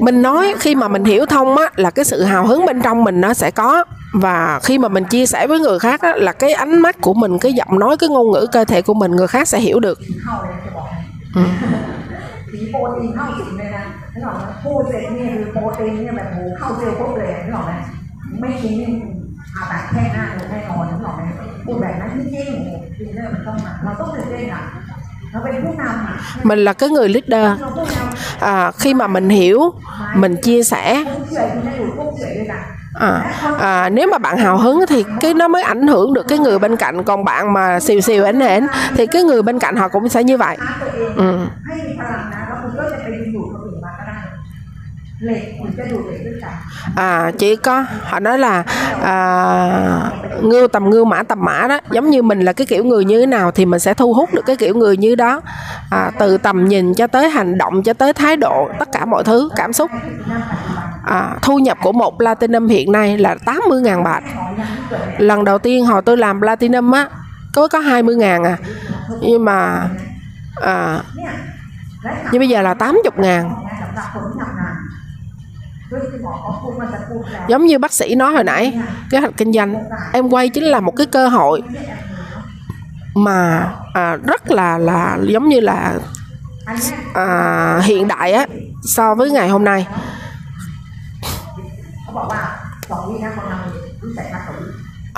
Mình nói khi mà mình hiểu thông á là cái sự hào hứng bên trong mình nó sẽ có. Và khi mà mình chia sẻ với người khác á, là cái ánh mắt của mình cái giọng nói cái ngôn ngữ cơ thể của mình người khác sẽ hiểu được. Ừ. ข้าเลยนะจะบอกให้ผีโปรตีนเข้าสิงเลยนะนึกออกไหมพูดเสร็จเนี่ยคือโปรตีนเนี่ยแบบโหเข้าเซลล์ปุ๊บเลยนึกออกไหมไม่จริงเนี่ยผ่าตัดแค่หน้าลงแน่นอนนึกออกไหมพูดแบบนั้นจริงๆโอ้โหจริงเนี่ยมันต้องมาเราต้องตื่นเต้นอ่ะเราเป็นผู้นำอ่ะ mình là cái người leader เราผู้นำ à, khi mà mình hiểu mình chia sẻ à, à, nếu mà bạn hào hứng thì cái nó mới ảnh hưởng được cái người bên cạnh. Còn bạn mà xìu xìu ảnh ảnh thì cái người bên cạnh họ cũng sẽ như vậy. Ừ. อ่า chỉ có họ nói là à, ngưu tầm ngưu mã tầm mã đó. Giống như mình là cái kiểu người như thế nào thì mình sẽ thu hút được cái kiểu người như đó. À, từ tầm nhìn cho tới hành động cho tới thái độ tất cả mọi thứ cảm xúc à, thu nhập của một platinum hiện nay là 80.000 bạc lần đầu tiên họ tôi làm platinum á có có 20.000 à. Nhưng mà à, nhưng bây giờ là 80.000 giống như bác sĩ nói hồi nãy cái hoạch kinh doanh em quay chính là một cái cơ hội mà à, rất là là giống như là à, hiện đại á so với ngày hôm nay เขาบอกว่าสองวินะคนเรารู้จักมาสองวิ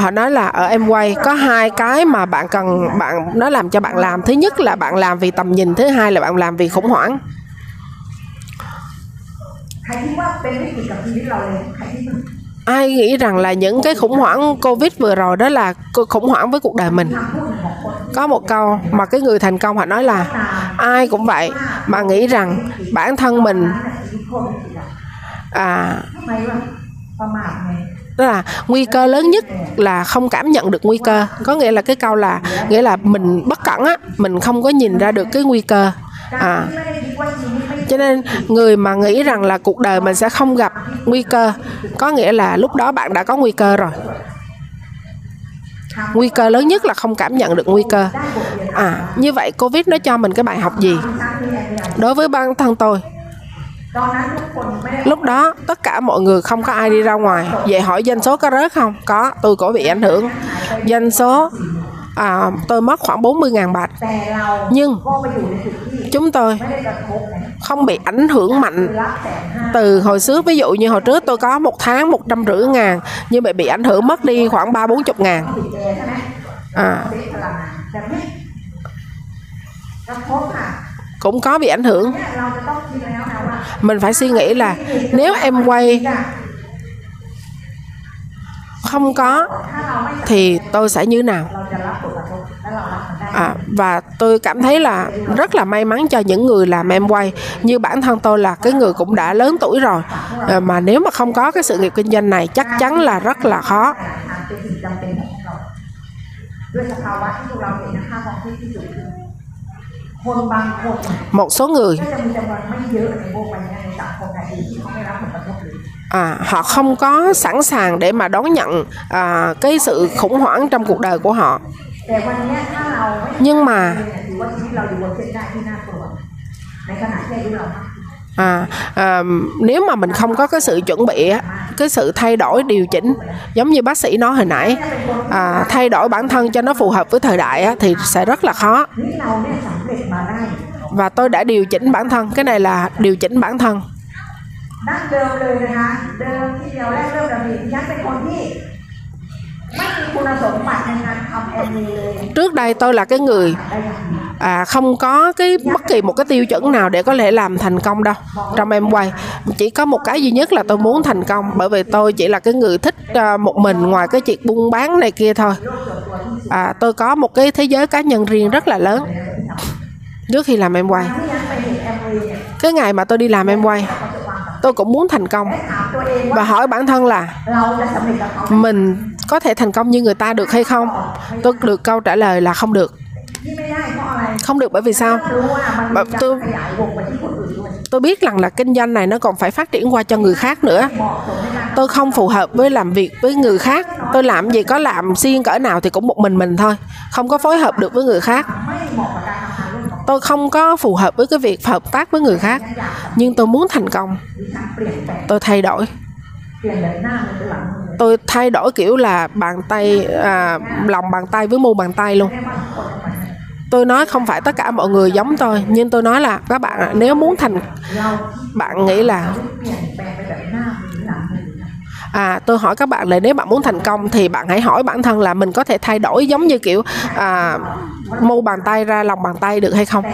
họ nói là ở em quay có hai cái mà bạn cần bạn nó làm cho bạn làm thứ nhất là bạn làm vì tầm nhìn thứ hai là bạn làm vì khủng hoảng ใครที่ว่าเป็นวิกฤตกับชีวิตเราเลยใครที่มัน ai nghĩ rằng là những cái khủng hoảng covid vừa rồi đó là khủng hoảng với cuộc đời mình ทำพูดของคน có một câu mà cái người thành công họ nói là ai cũng vậy mà nghĩ rằng bản thân mình นั้นน่ะชีวิตโคตรวิกฤตอ่ะ à tức là nguy cơ lớn nhất là không cảm nhận được nguy cơ. Có nghĩa là cái câu là, nghĩa là mình bất cẩn á, mình không có nhìn ra được cái nguy cơ. À. Cho nên người mà nghĩ rằng là cuộc đời mình sẽ không gặp nguy cơ, có nghĩa là lúc đó bạn đã có nguy cơ rồi. Nguy cơ lớn nhất là không cảm nhận được nguy cơ. À như vậy covid nó cho mình cái bài học gì? Đối với bản thân tôi Lúc đó tất cả mọi người không có ai đi ra ngoài. Vậy hỏi doanh số có rớt không? Có, tôi có bị ảnh hưởng. Doanh số à, tôi mất khoảng 40.000 bạc. Nhưng chúng tôi không bị ảnh hưởng mạnh từ hồi xưa. Ví dụ như hồi trước tôi có một tháng một trăm rưỡi ngàn nhưng bị bị ảnh hưởng mất đi khoảng ba bốn chục ngàn. À เซ็ตพลังงานแต่ไม่กระทบค่ะ cũng có bị ảnh hưởng เนี่ยเราจะต้องคิดแล้วนะว่า mình phải suy nghĩ là nếu em quay จะ không có ถ้าเราไม่ thì tôi sẽ như nào เราจะรับผลกระทบและเรารับมันได้ à, và tôi cảm thấy là rất là may mắn cho những người làm em quay như bản thân tôi là cái người cũng đã lớn tuổi rồi à, mà nếu mà không có cái sự nghiệp kinh doanh này chắc chắn là rất là khó ทางเป็นสิ่งจำเป็นของเราด้วยสภาวะที่พวกเราเห็นนะคะของที่ที่สุดคือคนบางคน một số người à, họ không có sẵn sàng để mà đón nhận à, cái sự khủng hoảng trong cuộc đời của họ. Nhưng mà à, à, nếu mà mình không có cái sự chuẩn bị á, cái sự thay đổi điều chỉnh giống như bác sĩ nói hồi nãy à, thay đổi bản thân cho nó phù hợp với thời đại á, thì sẽ rất là khó นี่เราเนี่ยสำเร็จมาได้ và tôi đã điều chỉnh bản thân cái này là điều chỉnh bản thân ดั้งเดิมเลยนะคะเดิมที่เดียวแรกเริ่มเรามีฉันเป็นคนที่ trước đây tôi là cái người à, không có cái bất kỳ một cái tiêu chuẩn nào để có thể làm thành công đâu. Trong em quay chỉ có một cái duy nhất là tôi muốn thành công bởi vì tôi chỉ là cái người thích à, một mình ngoài cái chuyện buôn bán này kia thôi. À, tôi có một cái thế giới cá nhân riêng rất là lớn. Trước khi làm em quay cái ngày mà tôi đi làm em quay tôi cũng muốn thành công. Và hỏi bản thân là, mình có thể thành công như người ta được hay không? Tôi được câu trả lời là không được. Không được bởi vì sao? Tôi tôi biết rằng là kinh doanh này nó còn phải phát triển qua cho người khác nữa. Tôi không phù hợp với làm việc với người khác. Tôi làm gì có làm xuyên cỡ nào thì cũng một mình mình thôi. Không có phối hợp được với người khác tôi không có phù hợp với cái việc hợp tác với người khác nhưng tôi muốn thành công. Tôi thay đổi. Tôi thay đổi kiểu là bàn tay à, lòng bàn tay với mu bàn tay luôn. Tôi nói không phải tất cả mọi người giống tôi nhưng tôi nói là các bạn nếu muốn thành bạn nghĩ là à, tôi hỏi các bạn là nếu bạn muốn thành công thì bạn hãy hỏi bản thân là mình có thể thay đổi giống như kiểu à, mu bàn tay ra lòng bàn tay được hay không?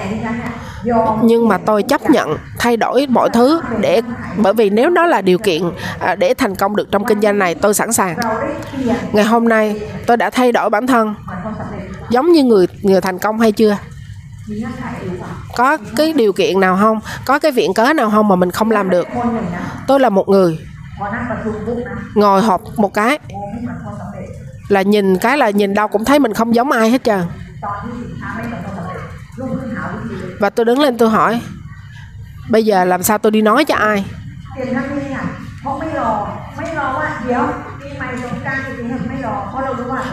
Nhưng mà tôi chấp nhận thay đổi mọi thứ để bởi vì nếu đó là điều kiện à, để thành công được trong kinh doanh này tôi sẵn sàng. Ngày hôm nay tôi đã thay đổi bản thân. Giống như người người thành công hay chưa? Có cái điều kiện nào không? Có cái viện cớ nào không mà mình không làm được? Tôi là một người ngồi họp một cái. Là nhìn cái là nhìn đâu cũng thấy mình không giống ai hết trơn. Và tôi đứng lên tôi hỏi, bây giờ làm sao tôi đi nói cho ai?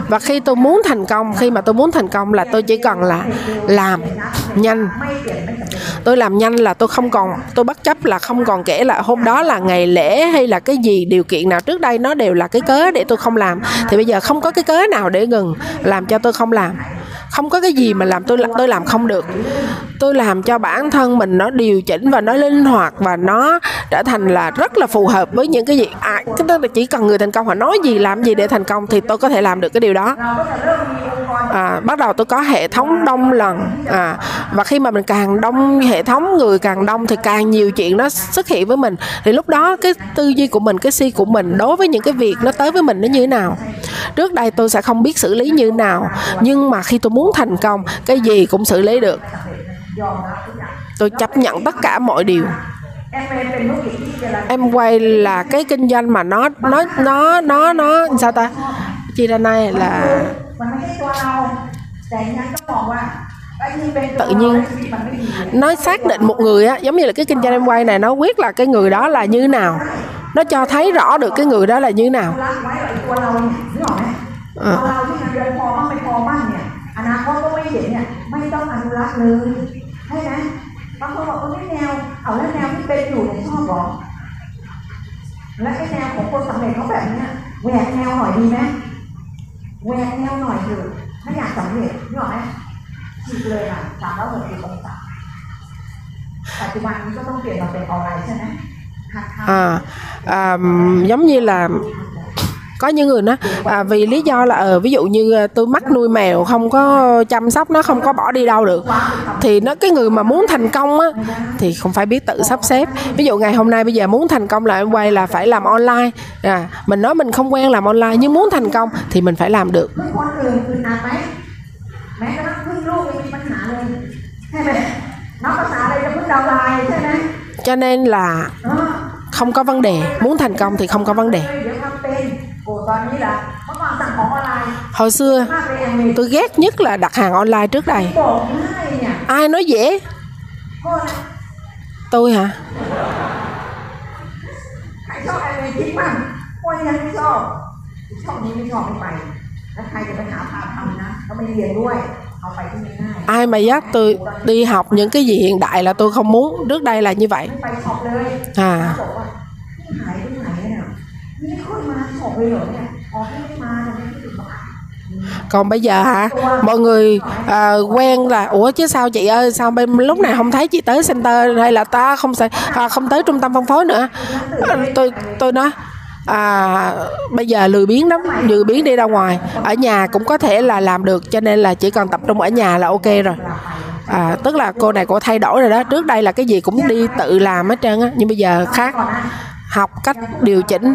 và khi tôi muốn thành công, khi mà tôi muốn thành công là tôi chỉ cần là làm nhanh. Tôi làm nhanh là tôi không còn, tôi bất chấp là không còn kể là hôm đó là ngày lễ hay là cái gì, điều kiện nào. Trước đây nó đều là cái cớ để tôi không làm. Thì bây giờ không có cái cớ nào để ngừng làm cho tôi không làm không có cái gì mà làm tôi tôi làm không được. Tôi làm cho bản thân mình nó điều chỉnh và nó linh hoạt và nó trở thành là rất là phù hợp với những cái gì. À cái đó là chỉ cần người thành công họ nói gì làm gì để thành công thì tôi có thể làm được cái điều đó. À, bắt đầu tôi có hệ thống đông lần. À, và khi mà mình càng đông hệ thống người càng đông thì càng nhiều chuyện nó xuất hiện với mình. Thì lúc đó cái tư duy của mình cái suy của mình đối với những cái việc nó tới với mình nó như thế nào? Trước đây tôi sẽ không biết xử lý như nào nhưng mà khi tôi muốn muốn thành công, cái gì cũng xử lý được. Tôi chấp nhận tất cả mọi điều. Em quay là cái kinh doanh mà nó nó nó nó nó, sao ta? Chi ra nay là tự nhiên nó xác định một người á, giống như là cái kinh doanh em quay này, nó quyết là cái người đó là như nào. Nó cho thấy rõ được cái người đó là như nào. À. อ้ตัวเราเนี่ยนึกออกไหม อ่า ตัวเราที่เงินเดือนพอบ้างไม่พอบ้างเนี่ยอนาคตก็ไม่เห็นเนี่ยไม่ต้องอนุรักษ์เลยใช่ไหมบางคนบอกว่าไม่แนว เอาแล้วแนวที่เป็นอยู่เนี่ยชอบเหรอและไอ้แนวของคนสำเร็จเขาแบบเนี้ยแหวกแนวหน่อยดีไหมแหวกแนวหน่อยเถอะถ้าอยากสำเร็จนึกออกไหมฉีกเลยอ่ะสามร้อยหกสิบองศาปัจจุบันนี้ก็ต้องเปลี่ยนมาเป็นออนไลน์ใช่ไหมหัดทำ à, à giống như là có những người nói à, vì lý do là ờ, ví dụ như à, tôi mắc nuôi mèo không có chăm sóc nó không có bỏ đi đâu được thì nó cái người mà muốn thành công á thì không phải biết tự sắp xếp ví dụ ngày hôm nay bây giờ muốn thành công là em quay là phải làm online à, mình nói mình không quen làm online nhưng muốn thành công thì mình phải làm được เรื่องคนอื่นอื่นหนักไหมแม้กระทั่งพึ่งลูกยังมีปัญหาเลยใช่ไหมนับภาษาอะไรจะพึ่งดาวน์ไลน์ใช่ไหม cho nên là เออ không có vấn đề muốn thành công thì không có vấn đề hồi xưa tôi ghét nhất là đặt hàng online trước đây. Ai nói dễ? Tôi hả? Ai. Mà dắt tôi đi học những cái gì hiện đại là tôi không muốn. Trước đây là như vậy. À còn bây giờ hả? Mọi người à, quen là ủa chứ sao chị ơi sao bên lúc này không thấy chị tới center hay là ta không sẽ à, không tới trung tâm phân phối nữa? À, tôi tôi nói à, bây giờ lười biến lắm lười biến đi ra ngoài. Ở nhà cũng có thể là làm được cho nên là chỉ cần tập trung ở nhà là ok rồi. À, tức là cô này cô thay đổi rồi đó. Trước đây là cái gì cũng đi tự làm hết trơn á nhưng bây giờ khác. Học cách điều chỉnh.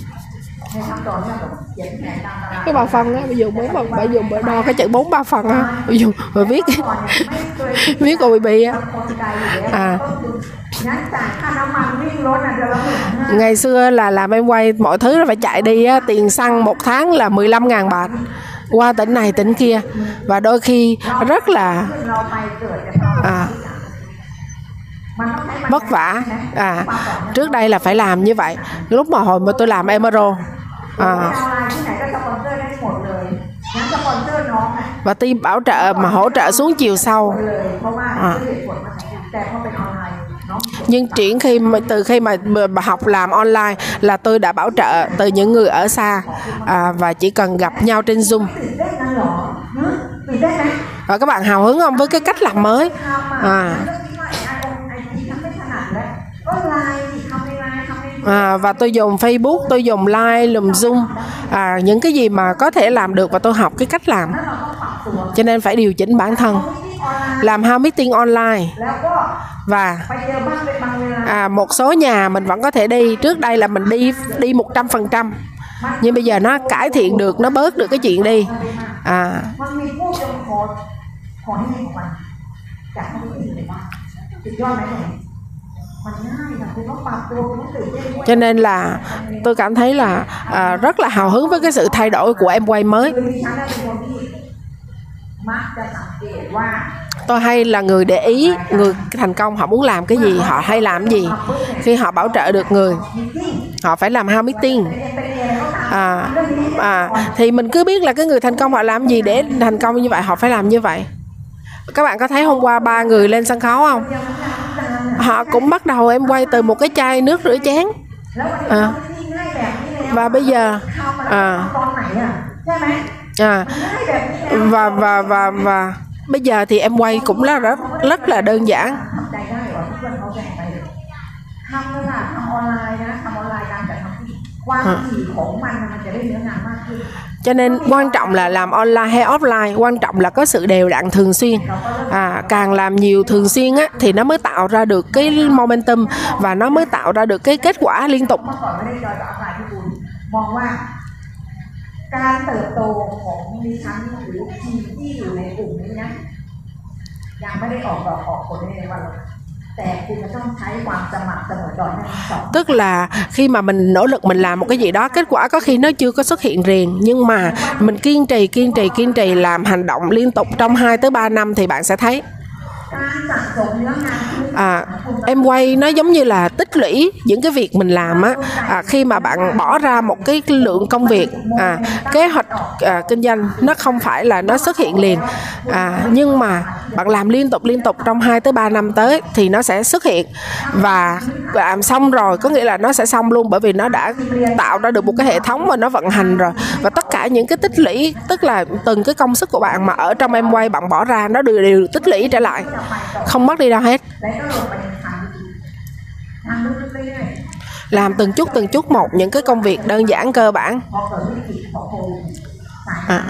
cái ba phần á bây giờ bốn phần, bà dùng bà đo cái chữ bốn ba phần á. Bây giờ bà viết viết rồi bị bị á. À. Ngày xưa là làm em quay mọi thứ là phải chạy đi á, tiền xăng một tháng là 15 ngàn bạc. Qua tỉnh này tỉnh kia. Và đôi khi rất là à, vất vả. À trước đây là phải làm như vậy. Lúc mà hồi mà tôi làm emero À. và team bảo trợ mà hỗ trợ xuống chiều sau. à. nhưng chuyển khi từ khi mà học làm online là tôi đã bảo trợ từ những người ở xa. À, và chỉ cần gặp nhau trên zoom. Và các bạn hào hứng không với cái cách làm mới? À. à, và tôi dùng Facebook tôi dùng Line lùm Zoom. À, những cái gì mà có thể làm được và tôi học cái cách làm. Cho nên phải điều chỉnh bản thân. Làm how meeting online. Và à, một số nhà mình vẫn có thể đi. Trước đây là mình đi đi một trăm phần trăm. Nhưng bây giờ nó cải thiện được nó bớt được cái chuyện đi. À cho nên là tôi cảm thấy là à, rất là hào hứng với cái sự thay đổi của em quay mới. Tôi hay là người để ý người thành công họ muốn làm cái gì họ hay làm gì. Khi họ bảo trợ được người họ phải làm how meeting. À, à thì mình cứ biết là cái người thành công họ làm gì để thành công như vậy họ phải làm như vậy. Các bạn có thấy hôm qua ba người lên sân khấu không? họ cũng bắt đầu em quay từ một cái chai nước rửa chén à. và bây giờ à, à, và và và và bây giờ thì em quay cũng là rất rất là đơn giản à ำใจได้เหรอที่เพื่อนเขาแบ่งไปเลยทำเลยล่ะทำออนไลน์นะทำออนไลน์การจัดทำที่ความถี่ของมันน่ะมันจะได้เนื้องานมากขึ้น cho nên quan trọng là làm online hay offline quan trọng là có sự đều đặn thường xuyên à, càng làm nhiều thường xuyên á thì nó mới tạo ra được cái momentum và nó mới tạo ra được cái kết quả liên tục เมื่อก่อนไม่ได้จอยกับอัพไลน์ที่คุณมองว่า การเติบโตของดิฉันหรือทีมที่อยู่ในกลุ่มนี้นะยังไม่ได้ออกดอกออกผลในวันหรอก tức là khi mà mình nỗ lực mình làm một cái gì đó kết quả có khi nó chưa có xuất hiện liền nhưng mà mình kiên trì kiên trì kiên trì làm hành động liên tục trong 2 tới 3 năm thì bạn sẽ thấy à, em quay nó giống như là tích lũy những cái việc mình làm á. À, khi mà bạn bỏ ra một cái lượng công việc à, kế hoạch à, kinh doanh nó không phải là nó xuất hiện liền. À, nhưng mà bạn làm liên tục liên tục trong 2 tới 3 năm tới thì nó sẽ xuất hiện. Và làm xong rồi có nghĩa là nó sẽ xong luôn bởi vì nó đã tạo ra được một cái hệ thống và nó vận hành rồi. Và tất những cái tích lũy, tức là từng cái công sức của bạn mà ở trong em quay bạn bỏ ra, nó đều đều tích lũy trở lại. Không mất đi đâu hết. Làm từng chút từng chút một những cái công việc đơn giản cơ bản. À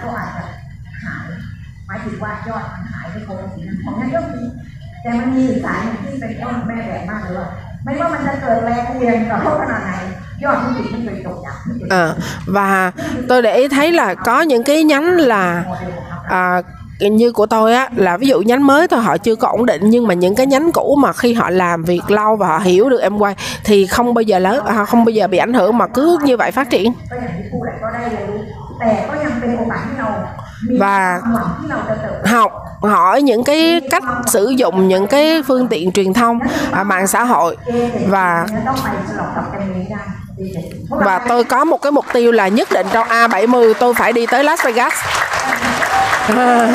à, và tôi để ý thấy là có những cái nhánh là à, như của tôi á là ví dụ nhánh mới thôi họ chưa có ổn định nhưng mà những cái nhánh cũ mà khi họ làm việc lâu và họ hiểu được em quay thì không bao giờ lớn à, không bao giờ bị ảnh hưởng mà cứ như vậy phát triển và học hỏi những cái cách sử dụng những cái phương tiện truyền thông à, mạng xã hội. Và và tôi có một cái mục tiêu là nhất định trong A70 tôi phải đi tới Las Vegas. À,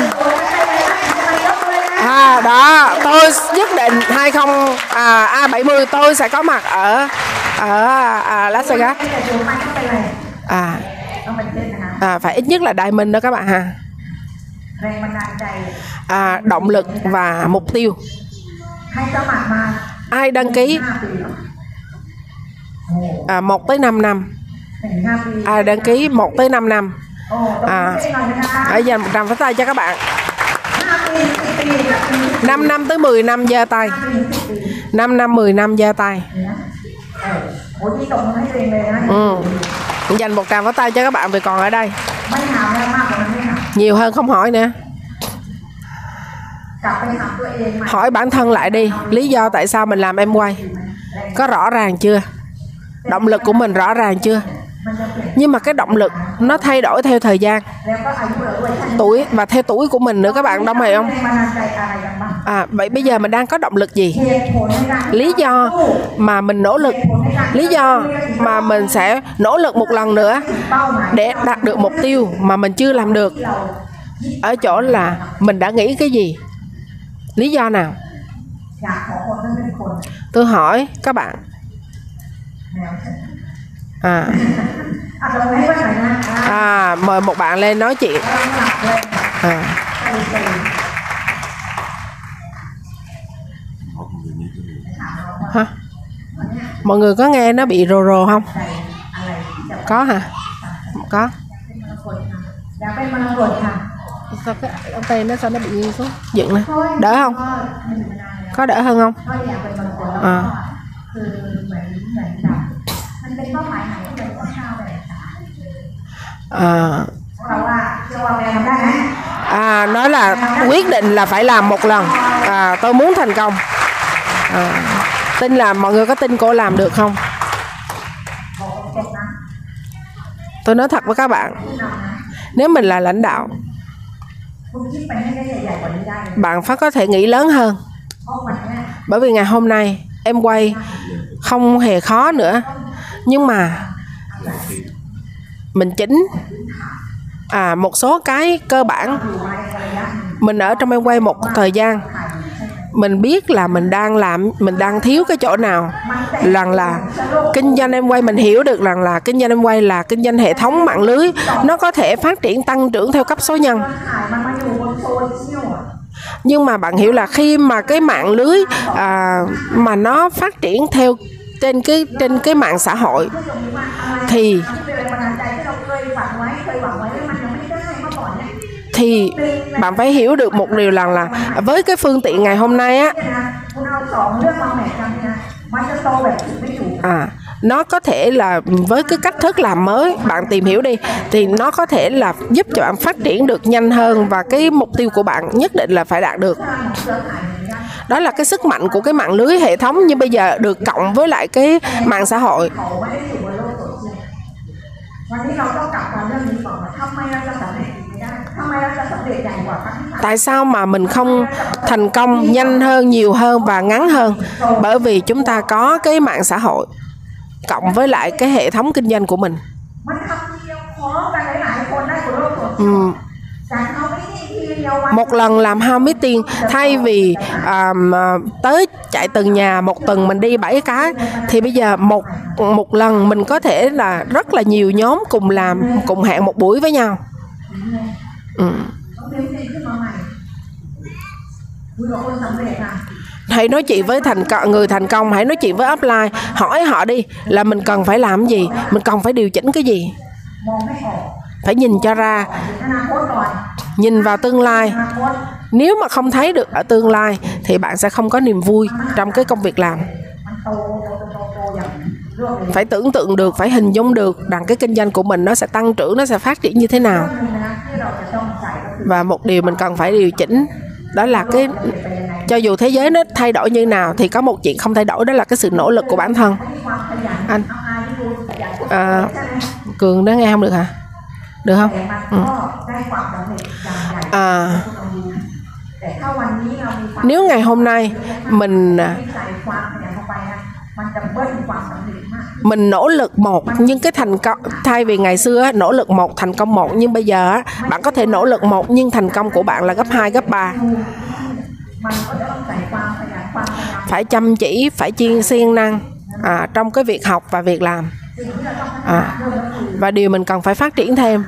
à đó tôi nhất định 20 à, A70 tôi sẽ có mặt ở ở à, Las Vegas. À à, phải ít nhất là diamond đó các bạn ha. À, động lực và mục tiêu. Ai đăng ký? À, 1 tới 5 năm. Ai à, đăng ký 1 tới 5 năm. À, hãy dành 100 phút tay cho các bạn. 5 năm tới 10 năm giơ tay. 5 năm 10 năm giơ tay. Ừ dành một tràng pháo tay cho các bạn vì còn ở đây. Nhiều hơn không hỏi nữa. Hỏi bản thân lại đi, lý do tại sao mình làm em quay. Có rõ ràng chưa? Động lực của mình rõ ràng chưa? nhưng mà cái động lực nó thay đổi theo thời gian. Tuổi và theo tuổi của mình nữa các bạn đông hay không? À, vậy bây giờ mình đang có động lực gì? Lý do mà mình nỗ lực lý do mà mình sẽ nỗ lực một lần nữa để đạt được mục tiêu mà mình chưa làm được. Ở chỗ là mình đã nghĩ cái gì? Lý do nào? Tôi hỏi các bạn à. À mời một bạn lên nói chuyện. À. hả? Mọi người có nghe nó bị rồ rồ không? Có hả? Có. Sao cái ông tay nó sao nó bị nghiêng xuống? Dựng lên. Đỡ không? Có đỡ hơn không? À. เป็นมรกตแล้ว อ่า ก็คือเหมือนเหมือนแบบมันเป็นเป้าหมายไหนที่เป็นข้าวแบบสาย à พวกเราว่าเชื่อว่าแม่ทำได้ไหม à nói là quyết định là phải làm một lần à tôi muốn thành công à, tin là mọi người có tin cô làm được không บอกตรงๆนะ tôi nói thật với các bạn ผู้นำนะ nếu mình là lãnh đạo คุณคิดไปให้ได้ใหญ่ๆกว่านี้ได้เลย bạn phải có thể nghĩ lớn hơn เพราะวันเนี้ย bởi vì ngày hôm nay em quay không hề khó nữa nhưng mà mình chỉnh à một số cái cơ bản. Mình ở trong em quay một thời gian. Mình biết là mình đang làm mình đang thiếu cái chỗ nào. Rằng là kinh doanh em quay mình hiểu được rằng là kinh doanh em quay là kinh doanh hệ thống mạng lưới. Nó có thể phát triển tăng trưởng theo cấp số nhân. Nhưng mà bạn hiểu là khi mà cái mạng lưới à, mà nó phát triển theo trên cái trên cái mạng xã hội thì thì bạn phải hiểu được một điều rằng là, là với cái phương tiện ngày hôm nay á à nó có thể là với cái cách thức làm mới, bạn tìm hiểu đi, thì nó có thể là giúp cho bạn phát triển được nhanh hơn và cái mục tiêu của bạn nhất định là phải đạt được. Đó là cái sức mạnh của cái mạng lưới hệ thống nhưng bây giờ được cộng với lại cái mạng xã hội. Tại sao mà mình không thành công nhanh hơn, nhiều hơn và ngắn hơn? Bởi vì chúng ta có cái mạng xã hội cộng với lại cái hệ thống kinh doanh của mình ừ. một lần làm hao tiền thay vì um, tới chạy từng nhà một tuần mình đi bảy cái thì bây giờ một một lần mình có thể là rất là nhiều nhóm cùng làm cùng hẹn một buổi với nhau ừ. ừ hãy nói chuyện với thành người thành công, hãy nói chuyện với offline hỏi họ đi, là mình cần phải làm gì? Mình cần phải điều chỉnh cái gì? Phải nhìn cho ra. Nhìn vào tương lai. Nếu mà không thấy được ở tương lai, thì bạn sẽ không có niềm vui trong cái công việc làm. Phải tưởng tượng được, phải hình dung được rằng cái kinh doanh của mình nó sẽ tăng trưởng, nó sẽ phát triển như thế nào. Và một điều mình cần phải điều chỉnh đó là cái cho dù thế giới nó thay đổi như nào thì có một chuyện không thay đổi đó là cái sự nỗ lực của bản thân. Anh à, cường đã nghe không được hả? Được không? Ừ. à, nếu ngày hôm nay mình à, mình nỗ lực một nhưng cái thành công thay vì ngày xưa nỗ lực một thành công một nhưng bây giờ bạn có thể nỗ lực một nhưng thành công của bạn là gấp 2 gấp 3 phải chăm chỉ phải chuyên siêng năng à, trong cái việc học và việc làm. À, và điều mình cần phải phát triển thêm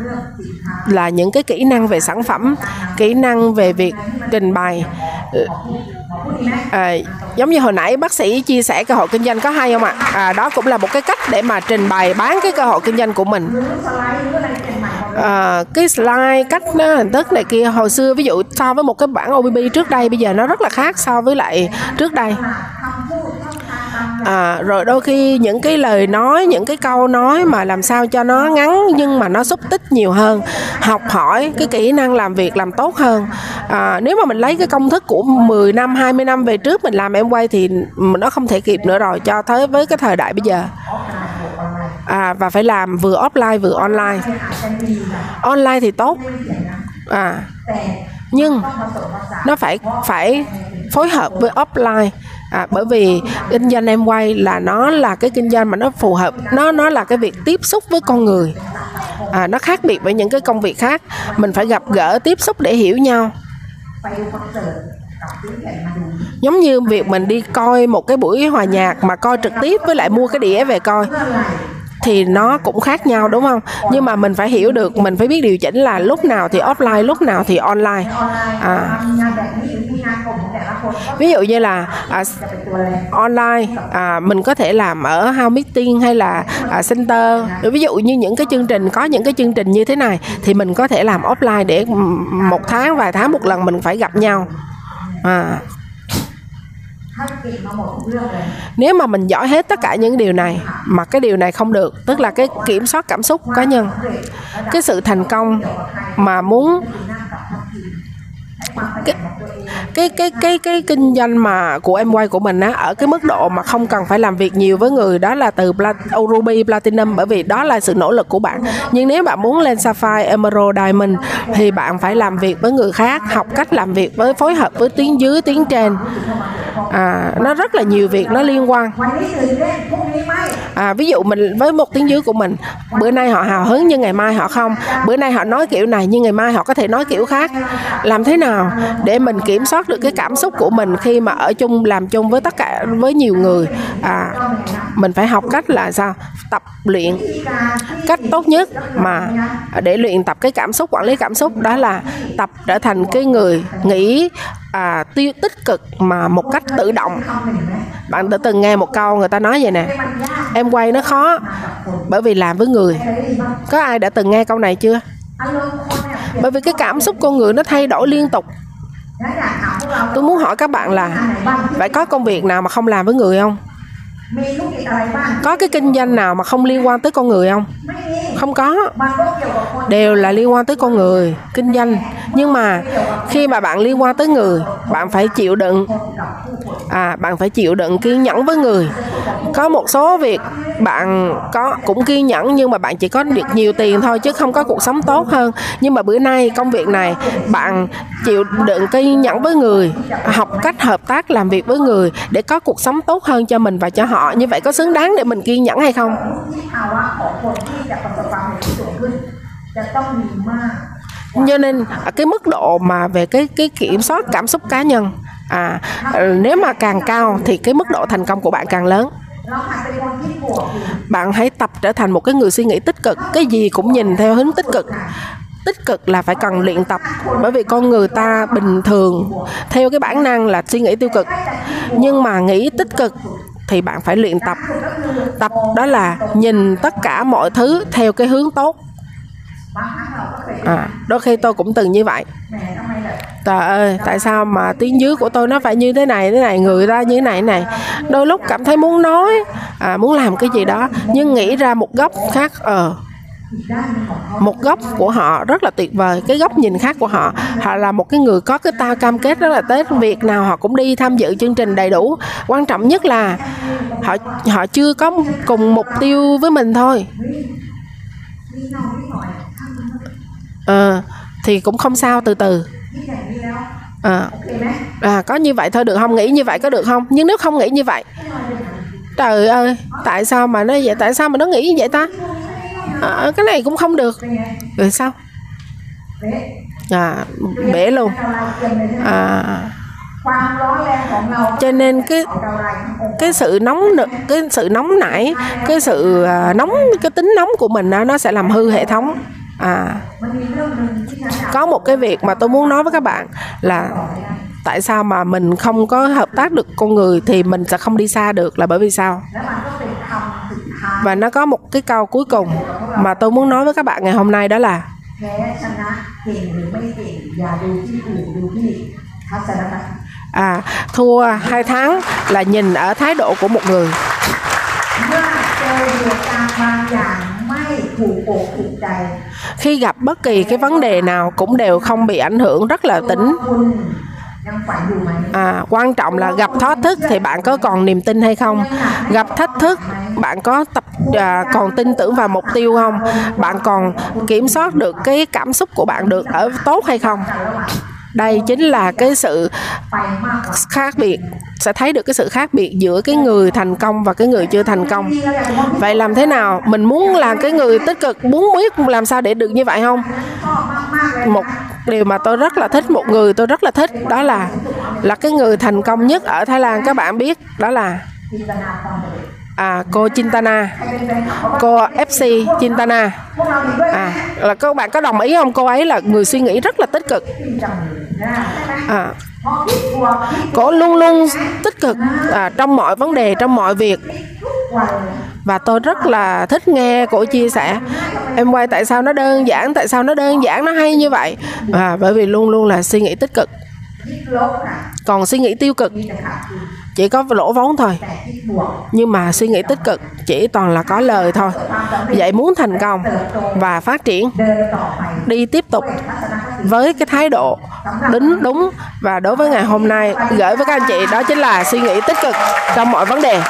là những cái kỹ năng về sản phẩm kỹ năng về việc trình bày. À, giống như hồi nãy bác sĩ chia sẻ cơ hội kinh doanh có hay không ạ? À? đó cũng là một cái cách để mà trình bày bán cái cơ hội kinh doanh của mình à, cái slide cách nó hình thức này kia hồi xưa ví dụ so với một cái bản OBB trước đây bây giờ nó rất là khác so với lại trước đây. À, rồi đôi khi những cái lời nói những cái câu nói mà làm sao cho nó ngắn nhưng mà nó xúc tích nhiều hơn học hỏi cái kỹ năng làm việc làm tốt hơn. À, nếu mà mình lấy cái công thức của 10 năm 20 năm về trước mình làm em quay thì nó không thể kịp nữa rồi cho tới với cái thời đại bây giờ à, và phải làm vừa offline vừa online. Online thì tốt. À nhưng nó phải phải phối hợp với offline. À, bởi vì kinh doanh em quay là nó là cái kinh doanh mà nó phù hợp. Nó nó là cái việc tiếp xúc với con người. À, nó khác biệt với những cái công việc khác. Mình phải gặp gỡ tiếp xúc để hiểu nhau. Giống như việc mình đi coi một cái buổi hòa nhạc mà coi trực tiếp với lại mua cái đĩa về coi thì nó cũng khác nhau đúng không? Nhưng mà mình phải hiểu được mình phải biết điều chỉnh là lúc nào thì offline lúc nào thì online. À. ví dụ như là à, online à, mình có thể làm ở house meeting hay là à, center. Ví dụ như những cái chương trình có những cái chương trình như thế này thì mình có thể làm offline để một tháng vài tháng một lần mình phải gặp nhau. À nếu mà mình giỏi hết tất cả những điều này mà cái điều này không được tức là cái kiểm soát cảm xúc cá nhân cái sự thành công mà muốn cái cái cái cái kinh doanh mà của em quay của mình á ở cái mức độ mà không cần phải làm việc nhiều với người đó là từ Plat, ruby platinum bởi vì đó là sự nỗ lực của bạn. Nhưng nếu bạn muốn lên sapphire emerald diamond thì bạn phải làm việc với người khác học cách làm việc với phối hợp với tiếng dưới tiếng trên. À, nó rất là nhiều việc nó liên quan. À, ví dụ mình với một tiếng dưới của mình bữa nay họ hào hứng nhưng ngày mai họ không. Bữa nay họ nói kiểu này nhưng ngày mai họ có thể nói kiểu khác. Làm thế nào nào để mình kiểm soát được cái cảm xúc của mình khi mà ở chung làm chung với tất cả với nhiều người? À mình phải học cách là sao? Tập luyện. Cách tốt nhất mà để luyện tập cái cảm xúc quản lý cảm xúc đó là tập trở thành cái người nghĩ à, tiêu tích cực mà một cách tự động. Bạn đã từng nghe một câu người ta nói vậy nè em quay nó khó bởi vì làm với người. Có ai đã từng nghe câu này chưa? bởi vì cái cảm xúc con người nó thay đổi liên tục. Tôi muốn hỏi các bạn là vậy có công việc nào mà không làm với người không? có cái kinh doanh nào mà không liên quan tới con người không? Không có. Đều là liên quan tới con người, kinh doanh. Nhưng mà khi mà bạn liên quan tới người, bạn phải chịu đựng. À bạn phải chịu đựng kiên nhẫn với người. Có một số việc bạn có, cũng kiên nhẫn nhưng mà bạn chỉ có được nhiều tiền thôi chứ không có cuộc sống tốt hơn. Nhưng mà bữa nay công việc này, bạn chịu đựng kiên nhẫn với người, học cách hợp tác làm việc với người để có cuộc sống tốt hơn cho mình và cho họ họ như vậy có xứng đáng để mình kiên nhẫn hay không? Cho nên à, cái mức độ mà về cái cái kiểm soát cảm xúc cá nhân à nếu mà càng cao thì cái mức độ thành công của bạn càng lớn. Bạn hãy tập trở thành một cái người suy nghĩ tích cực, cái gì cũng nhìn theo hướng tích cực. Tích cực là phải cần luyện tập, bởi vì con người ta bình thường, theo cái bản năng là suy nghĩ tiêu cực. Nhưng mà nghĩ tích cực thì bạn phải luyện tập. Tập đó là nhìn tất cả mọi thứ theo cái hướng tốt. À, đôi khi tôi cũng từng như vậy. Trời ơi tại sao mà tiếng dưới của tôi nó phải như thế này thế này người ra như thế này thế này? Đôi lúc cảm thấy muốn nói à, muốn làm cái gì đó nhưng nghĩ ra một góc khác ờ. à, một góc của họ rất là tuyệt vời cái góc nhìn khác của họ. Họ là một cái người có cái ta cam kết rất là tết việc nào họ cũng đi tham dự chương trình đầy đủ. Quan trọng nhất là họ họ chưa có cùng mục tiêu với mình thôi. Ờ à, thì cũng không sao từ từ. À, à có như vậy thôi được không? Nghĩ như vậy có được không? Nhưng nếu không nghĩ như vậy trời ơi tại sao mà nó vậy? Tại sao mà nó nghĩ như vậy ta? à, cái này cũng không được. Rồi sao? À, bể luôn. À, cho nên cái cái sự nóng nực cái sự nóng nảy cái sự à, nóng cái tính nóng của mình nó sẽ làm hư hệ thống. À. Có một cái việc mà tôi muốn nói với các bạn là tại sao mà mình không có hợp tác được con người thì mình sẽ không đi xa được là bởi vì sao? và nó có một cái câu cuối cùng mà tôi muốn nói với các bạn ngày hôm nay đó là à thua hai tháng là nhìn ở thái độ của một người. Khi gặp bất kỳ cái vấn đề nào cũng đều không bị ảnh hưởng, rất là tỉnh à quan trọng là gặp thách thức thì bạn có còn niềm tin hay không? Gặp thách thức bạn có tập à, còn tin tưởng vào mục tiêu không? Bạn còn kiểm soát được cái cảm xúc của bạn được ở tốt hay không? đây chính là cái sự khác biệt, sẽ thấy được cái sự khác biệt giữa cái người thành công và cái người chưa thành công. Vậy làm thế nào? Mình muốn làm cái người tích cực, muốn biết làm sao để được như vậy không? Một điều mà tôi rất là thích, một người tôi rất là thích, đó là là cái người thành công nhất ở thái lan. Các bạn biết, đó là à, cô Chintana. Cô FC Chintana. À là các bạn có đồng ý không? Cô ấy là người suy nghĩ rất là tích cực. À, cô luôn luôn tích cực à, trong mọi vấn đề trong mọi việc. Và tôi rất là thích nghe cô chia sẻ. Em quay tại sao nó đơn giản tại sao nó đơn giản nó hay như vậy? À, bởi vì luôn luôn là suy nghĩ tích cực. Còn suy nghĩ tiêu cực chỉ có lỗ vốn thôi. Nhưng mà suy nghĩ tích cực, chỉ toàn là có lời thôi. Vậy muốn thành công và phát triển, đi tiếp tục với cái thái độ đúng đúng và đối với ngày hôm nay, gửi với các anh chị, đó chính là suy nghĩ tích cực trong mọi vấn đề.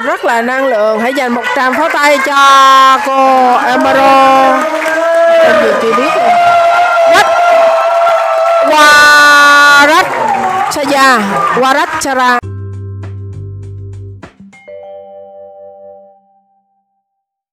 rất là năng lượng. Hãy dành 100 pháo tay cho cô Emero em gì chưa biết rất Warat. Saya Warat Chara.